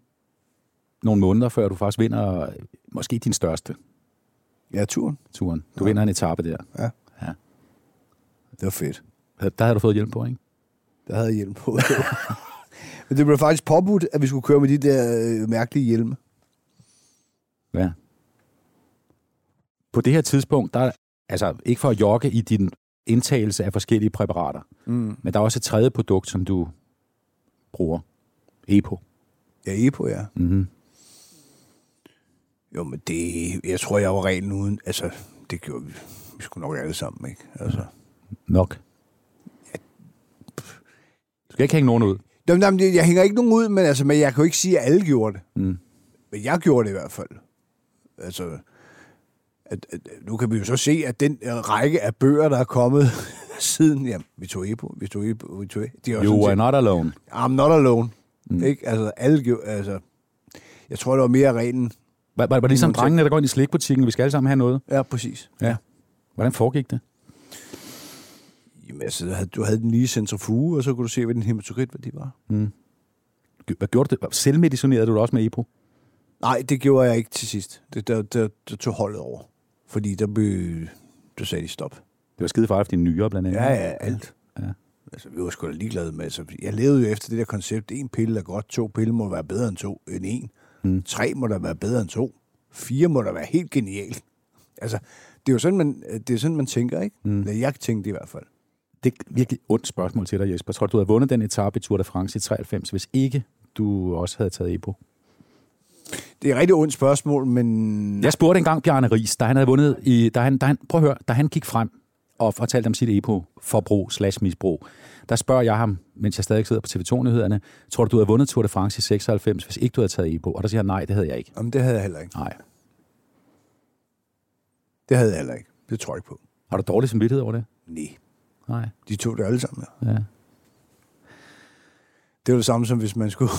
nogle måneder, før du faktisk vinder øh, måske din største Ja, turen. turen. Du Ja. vinder en etape der. Ja. ja. Det var fedt. Der havde du fået hjælp på, ikke? Der havde jeg hjelm på. Men det blev faktisk påbudt, at vi skulle køre med de der øh, mærkelige hjelme. Ja. På det her tidspunkt, der altså ikke for at jogge i din indtagelse af forskellige præparater. Mm. Men der er også et tredje produkt, som du bruger. EPO. Ja, EPO, ja. Mm-hmm. Jo, men det... Jeg tror, jeg var reglen uden... Altså, det gjorde vi. Vi skulle nok alle sammen, ikke? Altså. Nok. Du skal ikke hænge nogen ud. Jamen, jamen, jeg hænger ikke nogen ud, men, altså, men jeg kan jo ikke sige, at alle gjorde det. Mm. Men jeg gjorde det i hvert fald. Altså, at, at, nu kan vi jo så se, at den øh, række af bøger, der er kommet siden, jamen, vi tog EPO, vi tog EPO, vi tog jo You are set- not alone. I'm not alone. Mm. Ikke? Altså, alle gjorde, altså, jeg tror, det var mere reglen. Var, var, var det ligesom drengene, der går ind i slikbutikken, vi skal alle sammen have noget? Ja, præcis. Ja. Hvordan foregik det? Jamen, altså, du havde den lige centrifuge, og så kunne du se, hvad den hematokritværdi var. Mm. Hvad gjorde du det? Selvmedicinerede du også med EPO? Nej, det gjorde jeg ikke til sidst. Det, der, der, der tog holdet over. Fordi der blev... Du sagde de stop. Det var skide farligt for dine nyere, blandt andet. Ja, ja, alt. Ja. Altså, vi var sgu da ligeglade med. Altså, jeg levede jo efter det der koncept. En pille er godt, to piller må være bedre end to end en. Mm. Tre må der være bedre end to. Fire må der være helt genial. Altså, det er jo sådan, man, det er sådan, man tænker, ikke? Mm. Jeg tænkte i hvert fald. Det er virkelig ondt spørgsmål til dig, Jesper. Tror du, du havde vundet den etape i Tour de France i 93, hvis ikke du også havde taget EPO? Det er et rigtig ondt spørgsmål, men... Jeg spurgte engang Bjarne Ries, da han havde vundet i... Da han, da han, prøv at høre, da han gik frem og fortalte om sit EPO-forbrug slash misbrug, der spørger jeg ham, mens jeg stadig sidder på TV2-nyhederne, tror du, du havde vundet Tour de France i 96, hvis ikke du havde taget EPO? Og der siger han, nej, det havde jeg ikke. Jamen, det havde jeg heller ikke. Nej. Det havde jeg heller ikke. Det tror jeg ikke på. Har du dårlig samvittighed over det? Nej. Nej. De tog det alle sammen, ja. Det var det samme som hvis man skulle...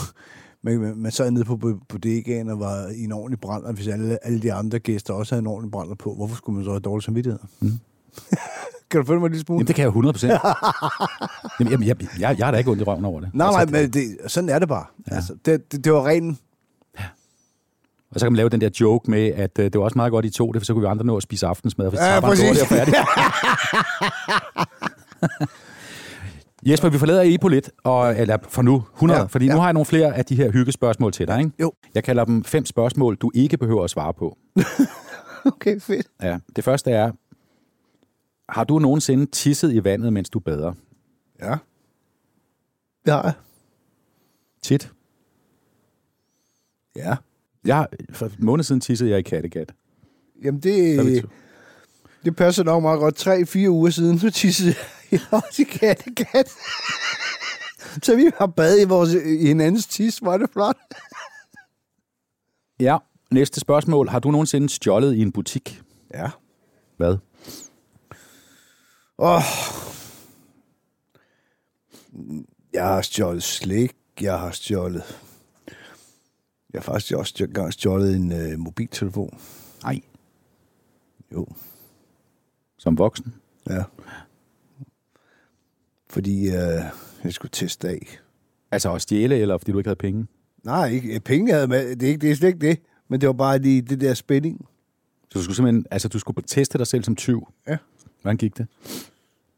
Man, man- sad nede på bo- bodegaen og var i en ordentlig brand, og hvis alle, alle de andre gæster også havde en ordentlig brænder på, hvorfor skulle man så have dårlig samvittighed? Mm. kan du følge mig en lille smule? Jamen, det kan jeg 100 procent. Jamen, jeg, jeg, jeg, har da ikke ondt i røven over det. Nej, Altså, nej, men det, sådan er det bare. Ja. Altså, det, det, det var ren... Og så kan man lave den der joke med, at øh, det var også meget godt, I to det, for så kunne vi andre nå at spise aftensmad, for så Ja, præcis. det færdigt. Jesper, vi forlader EPO lidt, og, eller for nu, 100, ja, fordi ja. nu har jeg nogle flere af de her hyggespørgsmål til dig, ikke? Jo. Jeg kalder dem fem spørgsmål, du ikke behøver at svare på. Okay, fedt. Ja. Det første er, har du nogensinde tisset i vandet, mens du bader? Ja. Det har jeg. Tit. Ja. Jeg, for en måned siden tissede jeg i Kattegat. Jamen, det, det passer nok meget godt. Tre-fire uger siden, så tissede jeg også i kattekat. så vi har badet i, vores, i hinandens tis. Var det flot? Ja. Næste spørgsmål. Har du nogensinde stjålet i en butik? Ja. Hvad? Åh. Oh. Jeg har stjålet slik. Jeg har stjålet... Jeg har faktisk også engang stjålet en øh, mobiltelefon. Nej. Jo. Som voksen? Ja. Fordi øh, jeg skulle teste af. Altså at stjæle, eller fordi du ikke havde penge? Nej, ikke, penge havde med. Det er, ikke, det er slet ikke det. Men det var bare lige det der spænding. Så du skulle simpelthen, altså du skulle teste dig selv som tyv? Ja. Hvordan gik det?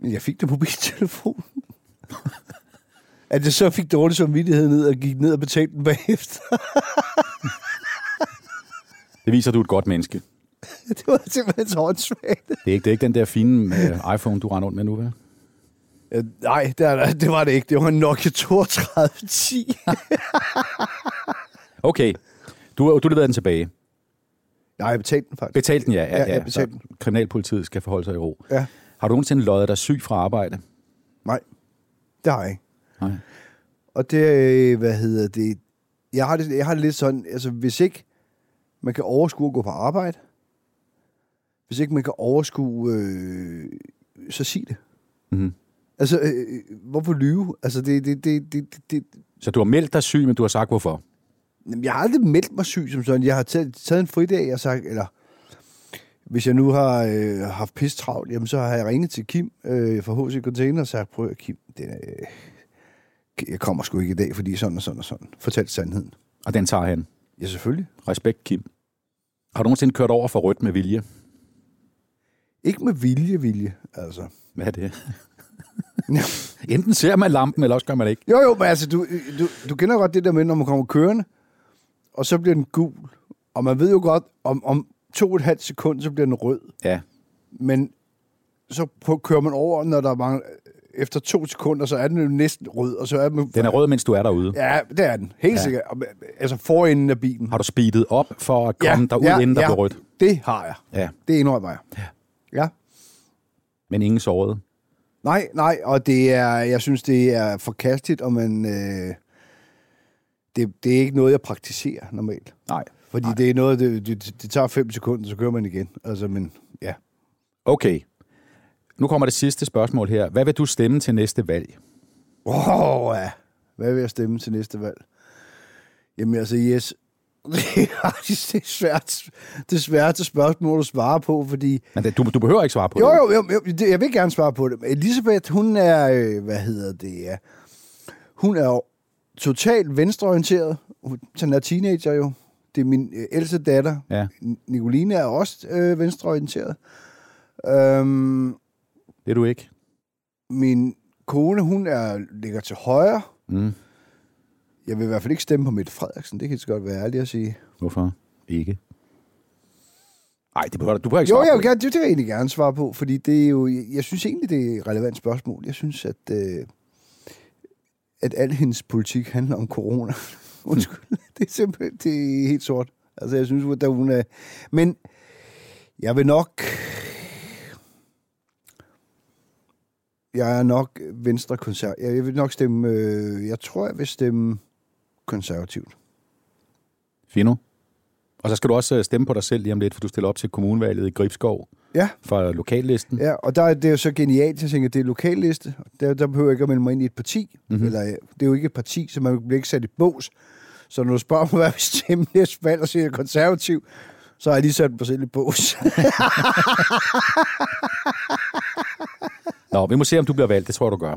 Jeg fik det mobiltelefon. At jeg så fik dårlig samvittighed ned og gik ned og betalte den bagefter. Det viser, at du er et godt menneske. det var simpelthen så åndssvagt. Det er ikke, det er ikke den der fine uh, iPhone, du render rundt med nu, vel? Øh, nej, det, er, det var det ikke. Det var en Nokia 3210. Okay. Du, du leverede den tilbage. Nej, jeg betalte den faktisk. Betalt den, ja. ja, Ja, ja jeg betalte Så Kriminalpolitiet skal forholde sig i ro. Ja. Har du nogensinde løjet dig syg fra arbejde? Nej, det har jeg ikke. Nej. Og det, øh, hvad hedder det, jeg har det, jeg har det lidt sådan, altså hvis ikke man kan overskue at gå på arbejde, hvis ikke man kan overskue, øh, så sig det. Mm-hmm. Altså, øh, hvorfor lyve? Altså, det, det, det, det, det, Så du har meldt dig syg, men du har sagt hvorfor? Jamen, jeg har aldrig meldt mig syg som sådan. Jeg har taget, taget en fridag og sagt, eller hvis jeg nu har øh, haft pis travlt, jamen så har jeg ringet til Kim øh, fra HC Container og sagt, prøv at Kim, det, øh, jeg kommer sgu ikke i dag, fordi sådan og sådan og sådan. Fortæl sandheden. Og den tager han? Ja, selvfølgelig. Respekt, Kim. Har du nogensinde kørt over for rødt med vilje? Ikke med vilje, vilje, altså. Hvad er det? Enten ser man lampen, eller også gør man ikke. Jo, jo, men altså, du, du, du kender godt det der med, når man kommer kørende, og så bliver den gul. Og man ved jo godt, om, om to og et halvt sekund, så bliver den rød. Ja. Men så på, kører man over, når der mangler, efter to sekunder, så er den jo næsten rød, og så er den... Den er rød, mens du er derude. Ja, det er den. Helt Ja. ja. sikkert. Altså forenden af bilen. Har du speedet op for at komme derud, inden der ja, blev rødt? det har jeg. Ja. Det indrømmer jeg. Ja. ja. Men ingen såret. Nej, nej, og det er, jeg synes, det er forkastigt, og man, øh, det, det er ikke noget, jeg praktiserer normalt. Nej. Fordi nej. det er noget, det, det, det tager fem sekunder, så kører man igen. Altså, men ja. Okay. Nu kommer det sidste spørgsmål her. Hvad vil du stemme til næste valg? Åh, ja. Hvad vil jeg stemme til næste valg? Jamen altså, yes. det er faktisk det svært, det sværeste spørgsmål at svare på, fordi... Men det, du, du behøver ikke svare på jo, det. Jo, jo, jo, det- jeg vil gerne svare på det. Elisabeth, hun er, øh, hvad hedder det, ja. Hun er totalt venstreorienteret. Hun hun er teenager jo. Det er min øh, ældste datter. Ja. Nicoline er også øh, venstreorienteret. Øhm, Det er du ikke. min kone, hun er ligger til højre. Mm. Jeg vil i hvert fald ikke stemme på Mette Frederiksen. Det kan jeg så godt være ærlig at sige. Hvorfor ikke? Nej, det behøver, du behøver ikke Jo, svare jeg på vil, gerne, det vil jeg egentlig gerne svare på, fordi det er jo, jeg, jeg synes egentlig, det er et relevant spørgsmål. Jeg synes, at, øh, at al hendes politik handler om corona. Undskyld, det er simpelthen det er helt sort. Altså, jeg synes, at hun er... Men jeg vil nok... Jeg er nok venstre konservativ. Jeg vil nok stemme... Øh, jeg tror, jeg vil stemme konservativt. Fino. Og så skal du også øh, stemme på dig selv lige om lidt, for du stiller op til kommunevalget i Gribskov Ja. for lokallisten. Ja, og der er det er jo så genialt, jeg tænker, det er lokalliste. Der, der behøver jeg ikke at melde mig ind i et parti. Mhm. Mm-hmm. Eller, øh, det er jo ikke et parti, så man bliver ikke sat i bås. Så når du spørger mig, hvad jeg vil stemme næste valg, og siger er konservativ, så har jeg lige sat mig selv i bås. Nå, vi må se, om du bliver valgt. Det tror jeg, du gør.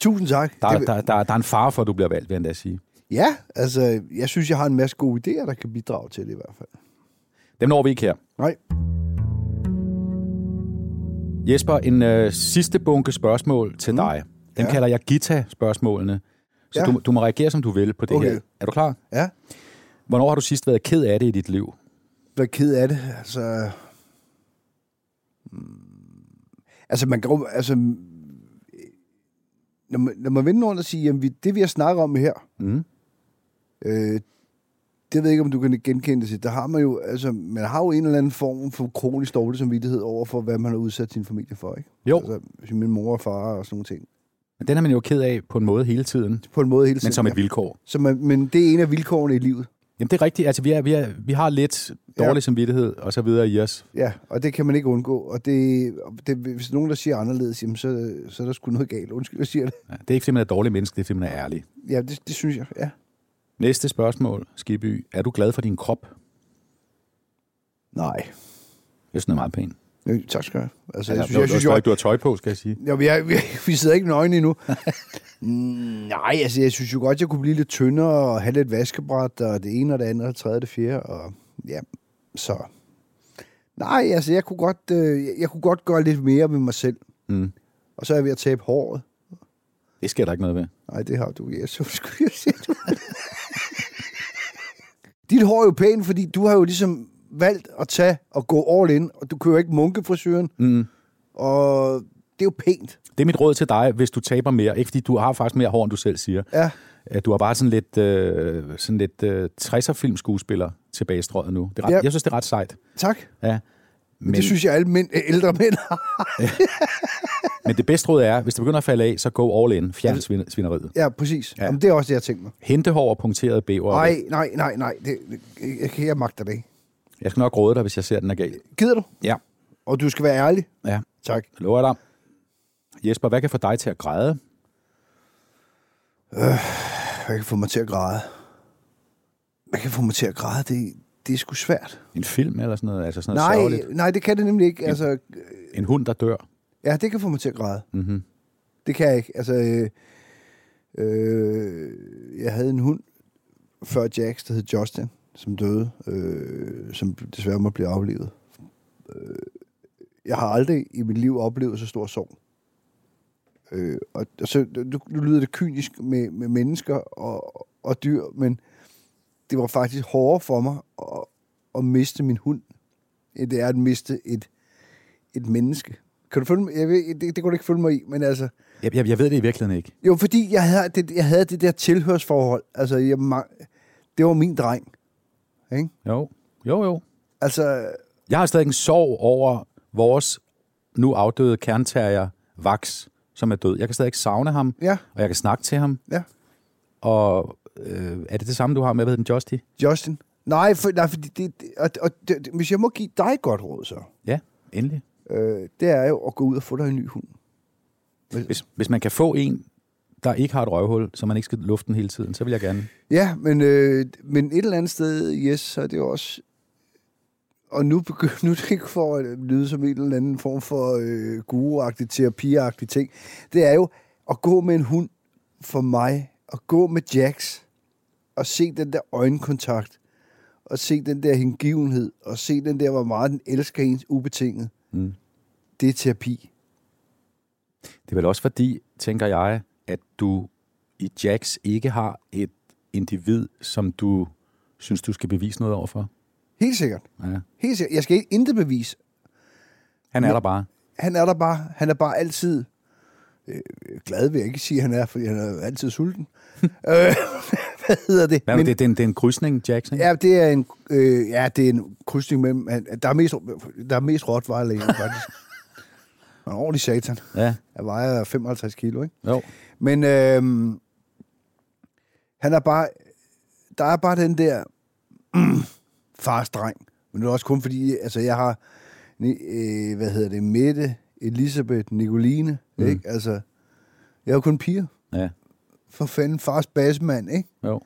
Tusind tak. Der, Det der, der, der er en fare for, at du bliver valgt, vil jeg endda sige. Ja, altså, jeg synes, jeg har en masse gode idéer, der kan bidrage til det i hvert fald. Dem når vi ikke her. Nej. Jesper, en øh, sidste bunke spørgsmål til mm. dig. Den ja. kalder jeg Gita-spørgsmålene. Så Ja. du, du må reagere, som du vil på det Okay. her. Er du klar? Ja. Hvornår har du sidst været ked af det i dit liv? Er ked af det. Altså, mm, altså man kan altså, når man, når man vender rundt og siger, jamen, vi, det vi har snakket om her, Mm. Øh, det ved jeg ikke, om du kan genkende det til. Der har man jo, altså, man har jo en eller anden form for kronisk dårlig samvittighed over for, hvad man har udsat sin familie for, ikke? Jo. Altså, min mor og far og sådan nogle ting. Men den er man jo ked af på en måde hele tiden. På en måde hele tiden, Men som et vilkår. Så man, men det er en af vilkårene i livet. Jamen, det er rigtigt. Altså, vi, er, vi, er, vi har lidt dårlig ja. samvittighed og så videre i os. Ja, og det kan man ikke undgå. Og det, det, hvis nogen, der siger anderledes, jamen, så, så er der sgu noget galt. Undskyld, jeg siger det. Ja, det er ikke, fordi man er et dårligt menneske, det er, fordi man er ærlig. Ja, det, det synes jeg, ja. Næste spørgsmål, Skiby. Er du glad for din krop? Nej. Jeg synes, den er meget pæn. Øh, tak skal du have. Altså, jeg jeg synes, jeg synes jo, ikke, du har tøj på, skal jeg sige. Ja, vi, er, vi, vi sidder ikke nøgne endnu. Mm, Nej, altså, jeg synes jo godt, jeg kunne blive lidt tyndere og have lidt vaskebræt, og det ene og det andet, og det tredje og det fjerde, og ja, så... Nej, altså, jeg kunne godt, øh, jeg, jeg kunne godt gøre lidt mere med mig selv. Mm. Og så er jeg ved at tabe håret. Det sker der ikke noget ved. Nej, det har du. Jeg så skulle jeg sige. Dit hår er jo pænt, fordi du har jo ligesom valgt at tage og gå all in, og du kører ikke munkefrisøren, Mm. og det er jo pænt. Det er mit råd til dig, hvis du taber mere. Ikke fordi du har faktisk mere hår, end du selv siger. Ja. At Du har bare sådan lidt, øh, sådan lidt øh, 60'er filmskuespiller tilbage i strøget nu. Det er ret, Ja. Jeg synes, det er ret sejt. Tak. Ja. Men... Det synes jeg, alle mænd, ældre mænd har. Men det bedste råd er, hvis det begynder at falde af, så gå all in. Fjern svin- svineriet. Ja, præcis. Ja. Ja. Jamen, det er også det, jeg tænker mig. Hentehår og punkteret bæver. Nej, nej, nej, nej. Det, jeg, jeg magter det ikke. Jeg skal nok råde dig, hvis jeg ser, den er galt. Gider du? Ja. Og du skal være ærlig. Ja. Tak. Jeg lover dig. Jesper, hvad kan få dig til at græde? Øh, hvad kan få mig til at græde? Hvad kan få mig til at græde? Det, det er sgu svært. En film eller sådan noget? Altså sådan noget Nej, sørgeligt? nej, det kan det nemlig ikke. Altså, En hund, der dør? ja, det kan få mig til at græde. Mm-hmm. Det kan jeg ikke. Altså, øh, øh, jeg havde en hund før Jax, der hed Justin, som døde, øh, som desværre må blive aflevet. Øh, jeg har aldrig i mit liv oplevet så stor sorg. Øh, og og så, nu, nu lyder det kynisk med, med mennesker og, og dyr, men det var faktisk hårdere for mig at, at miste min hund, end det er at miste et, et menneske. Kan du følge mig? Jeg ved, det, det kunne du ikke følge mig i, men altså... Jeg, jeg, jeg ved det i virkeligheden ikke. Jo, fordi jeg havde det, jeg havde det der tilhørsforhold. Altså, jeg, det var min dreng. Ikke? Jo, jo, jo. Altså, Jeg har stadig en sorg over vores nu afdøde kernterrier, Vax, som er død. Jeg kan stadig savne ham, Ja. og jeg kan snakke til ham. Ja. Og øh, er det det samme, du har med, hvad den, Justy? Justin. Nej, for, nej fordi det, det, og, og det, hvis jeg må give dig et godt råd, så. Ja, endelig. Øh, det er jo at gå ud og få dig en ny hund. Hvis, hvis man kan få en, der ikke har et røvhul, så man ikke skal lufte den hele tiden, så vil jeg gerne. Ja, men, øh, men et eller andet sted, yes, så er det jo også... Og nu begynder nu det ikke for at lyde som en eller anden form for øh, guru-agtig, terapi ting. Det er jo at gå med en hund for mig, at gå med Jax, og se den der øjenkontakt, og se den der hengivenhed, og se den der, hvor meget den elsker ens ubetinget. Mm. Det er terapi. Det er vel også fordi, tænker jeg, at du i Jax ikke har et individ, som du synes, du skal bevise noget overfor. Helt sikkert. Ja. Helt sikkert. Jeg skal ikke intet bevise. Han er Men- der bare. Han er der bare. Han er bare altid øh, glad, vil jeg ikke sige, han er, fordi han er altid sulten. øh, hvad hedder det? Hvad, Men, det, det, er en, det er en krydsning, ikke? Ja, det er en, øh, ja, det er en krydsning mellem... Der er mest, der er mest rottweiler i faktisk. En ordentlig satan. Ja. Jeg vejer 55 kilo, ikke? Jo. Men øh, han er bare... Der er bare den der fars dreng. Men det er også kun fordi, altså jeg har... Øh, hvad hedder det? Mette, Elisabeth, Nicoline, Mm. mm. ikke? Altså, jeg er jo kun piger. Ja. For fanden, fars basemand, ikke? Jo.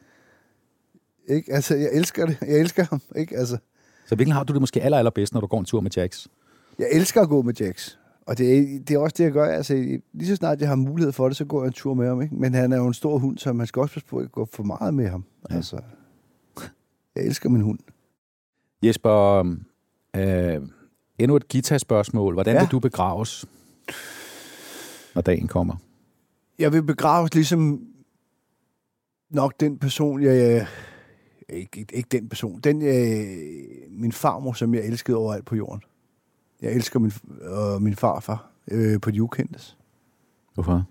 Ikke? Altså, jeg elsker det. Jeg elsker ham, ikke? Altså, Så virkelig har du det måske aller, allerbedst, når du går en tur med Jax. jeg elsker at gå med Jax. Og det er, det er også det, jeg gør. Altså, lige så snart jeg har mulighed for det, så går jeg en tur med ham, ikke? Men han er jo en stor hund, så man skal også passe på at gå for meget med ham. Ja. Altså, jeg elsker min hund. Jesper, øh, endnu et guitarspørgsmål. Hvordan. Ja. vil du begraves, når dagen kommer? Jeg vil begraves ligesom nok den person, jeg... ikke, ikke, ikke den person. Den, jeg, min farmor, som jeg elskede overalt på jorden. Jeg elsker min, og min farfar øh, på de ukendtes. Hvorfor?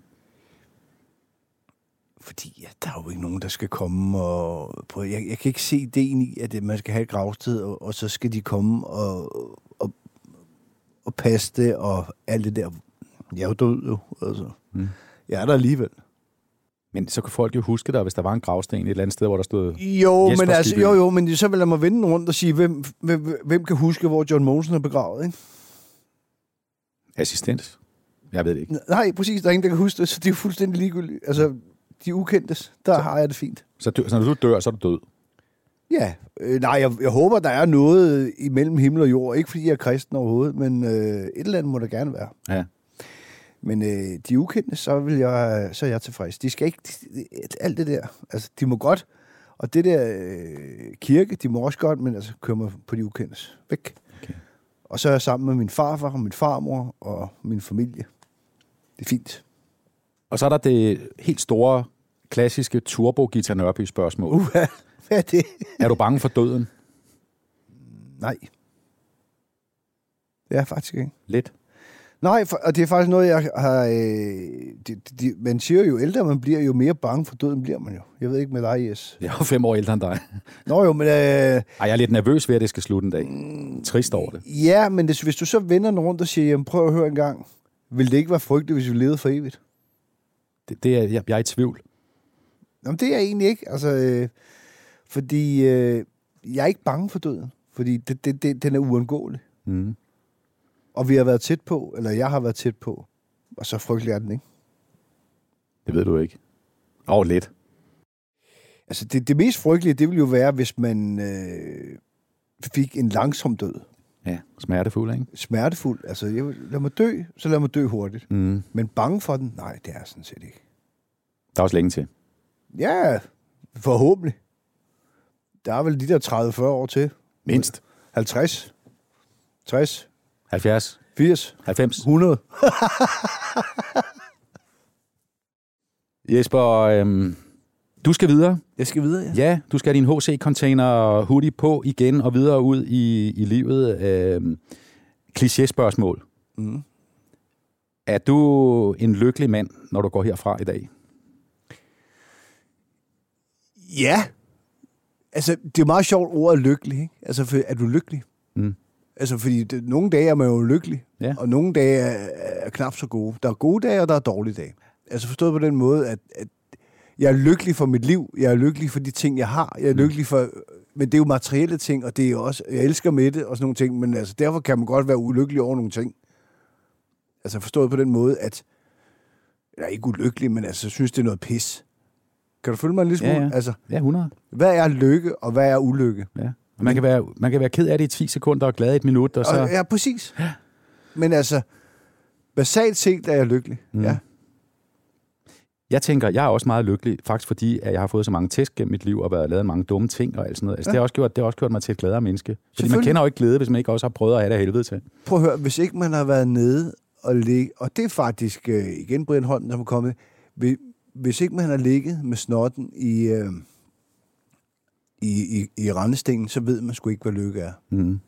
Fordi ja, der er jo ikke nogen, der skal komme og... På, jeg, jeg kan ikke se ideen i, at man skal have et gravsted, og, og så skal de komme og, og, og passe det, og alt det der. Jeg er jo død, jo. Altså. Mm. Jeg er der alligevel. Men så kan folk jo huske dig, hvis der var en gravsten et eller andet sted, hvor der stod... Jo, Jesper men altså, jo, jo, men så vil jeg mig vende rundt og sige, hvem, hvem, hvem kan huske, hvor John Monsen er begravet, ikke? Assistent? Jeg ved det ikke. Nej, præcis, der er ingen, der kan huske det, så det er jo fuldstændig ligegyldigt. Altså, de ukendtes, der så. har jeg det fint. Så, dø, så når du dør, så er du død? Ja, øh, nej, jeg, jeg håber, der er noget imellem himmel og jord. Ikke fordi jeg er kristen overhovedet, men øh, et eller andet må der gerne være. Ja. Men øh, de ukendte, så, vil jeg, så er jeg tilfreds. De skal ikke... De, alt det der. Altså, de må godt. Og det der øh, kirke, de må også godt, men altså, kør mig på de ukendtes. Væk. Okay. Og så er jeg sammen med min farfar og min farmor og min familie. Det er fint. Og så er der det helt store, klassiske turbo Gita Nørby spørgsmål. Uh, hvad, hvad er det? Er du bange for døden? Nej. Det er jeg faktisk ikke. Lidt. Nej, for, og det er faktisk noget, jeg har... Øh, det, det, man siger jo, ældre man bliver, jo mere bange for døden bliver man jo. Jeg ved ikke med dig, Jes. Jeg er fem år ældre end dig. Nå jo, men... Øh, Ej, jeg er lidt nervøs ved, at det skal slutte en dag. Trist over det. ja, men det, hvis du så vender den rundt og siger, jamen prøv at høre en gang, vil det ikke være frygteligt, hvis vi levede for evigt? det, det er, jeg, jeg er i tvivl. Jamen, det er jeg egentlig ikke. Altså, øh, fordi øh, jeg er ikke bange for døden. Fordi det, det, det, den er uundgåelig. Mm. Og vi har været tæt på, eller jeg har været tæt på. Og så frygtelig er den, ikke? Det ved du ikke. Åh, oh, lidt. Altså, det, det mest frygtelige, det ville jo være, hvis man øh, fik en langsom død. Ja, smertefuld, ikke? Smertefuld. Altså, jeg, lad mig dø, så lad mig dø hurtigt. Mm. Men bange for den? Nej, det er sådan set ikke. Der er også længe til. Ja, forhåbentlig. Der er vel de der 30-40 år til. Mindst. 50. 60. 70. 80. 90. 100. Jesper, øhm, du skal videre. Jeg skal videre, ja. Ja, du skal have din HC-container hoodie på igen og videre ud i, i livet. Øhm, Kliché-spørgsmål. Mm. Er du en lykkelig mand, når du går herfra i dag? Ja. Altså, det er meget sjovt ordet lykkelig, ikke? Altså, for, er du lykkelig? Mm. Altså, fordi det, nogle dage er man jo lykkelig, Ja. og nogle dage er, er knap så gode. Der er gode dage, og der er dårlige dage. Altså, forstået på den måde, at, at jeg er lykkelig for mit liv, jeg er lykkelig for de ting, jeg har, jeg er lykkelig for... Men det er jo materielle ting, og det er jo også... Jeg elsker med det og sådan nogle ting, men altså, derfor kan man godt være ulykkelig over nogle ting. Altså, forstået på den måde, at... Jeg er ikke ulykkelig, men altså, jeg synes, det er noget pis. Kan du følge mig en lille Ja, smule? ja. Altså, Ja, 100. hvad er lykke, og hvad er ulykke? Ja. Og man kan, være, man kan være ked af det i 10 sekunder og glad i et minut, og så... Og, ja, præcis. Men altså, basalt set er jeg lykkelig. Mm. Ja. Jeg tænker, jeg er også meget lykkelig, faktisk fordi, at jeg har fået så mange tæsk gennem mit liv og været lavet mange dumme ting og alt sådan noget. Altså, Ja. det, har også gjort, det har også gjort mig til et gladere menneske. Fordi man kender jo ikke glæde, hvis man ikke også har prøvet at have det helvede til. Prøv at høre, hvis ikke man har været nede og ligge, og det er faktisk øh, igen Brian Holm, der er kommet, hvis, hvis ikke man har ligget med snotten i, øh, i, i, i rendestenen, så ved man sgu ikke, hvad lykke er. Mm.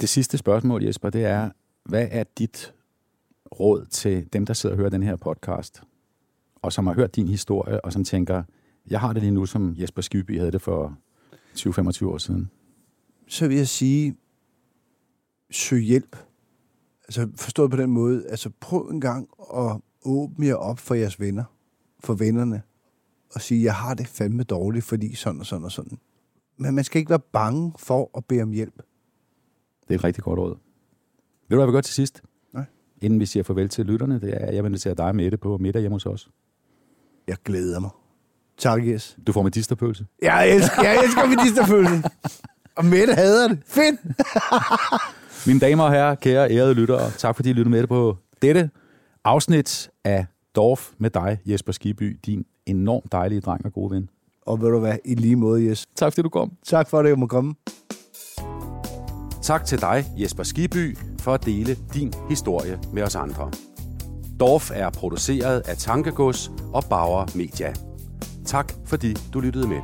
Det sidste spørgsmål, Jesper, det er, hvad er dit råd til dem, der sidder og hører den her podcast, og som har hørt din historie, og som tænker, jeg har det lige nu, som Jesper Skyby havde det for 20-25 år siden. Så vil jeg sige, søg hjælp. Altså forstået på den måde, altså prøv en gang at åbne jer op for jeres venner, for vennerne, og sige, jeg har det fandme dårligt, fordi sådan og sådan og sådan. Men man skal ikke være bange for at bede om hjælp. Det er et rigtig godt råd. Ved du, hvad vi gør til sidst? Nej. Inden vi siger farvel til lytterne, det er, at jeg vil invitere dig med det på middag hjemme hos os. Jeg glæder mig. Tak, Jes. Du får med disterpølse. Jeg elsker, jeg elsker medisterfølelse. Og Mette hader det. Fedt. Mine damer og herrer, kære ærede lyttere, tak fordi I lyttede med på dette afsnit af Dorf med dig, Jesper Skiby, din enormt dejlige dreng og gode ven. Og ved du hvad, i lige måde, Jes. Tak fordi du kom. Tak for, at jeg må komme. Tak til dig, Jesper Skiby, for at dele din historie med os andre. Dorf er produceret af Tankegods og Bauer Media. Tak fordi du lyttede med.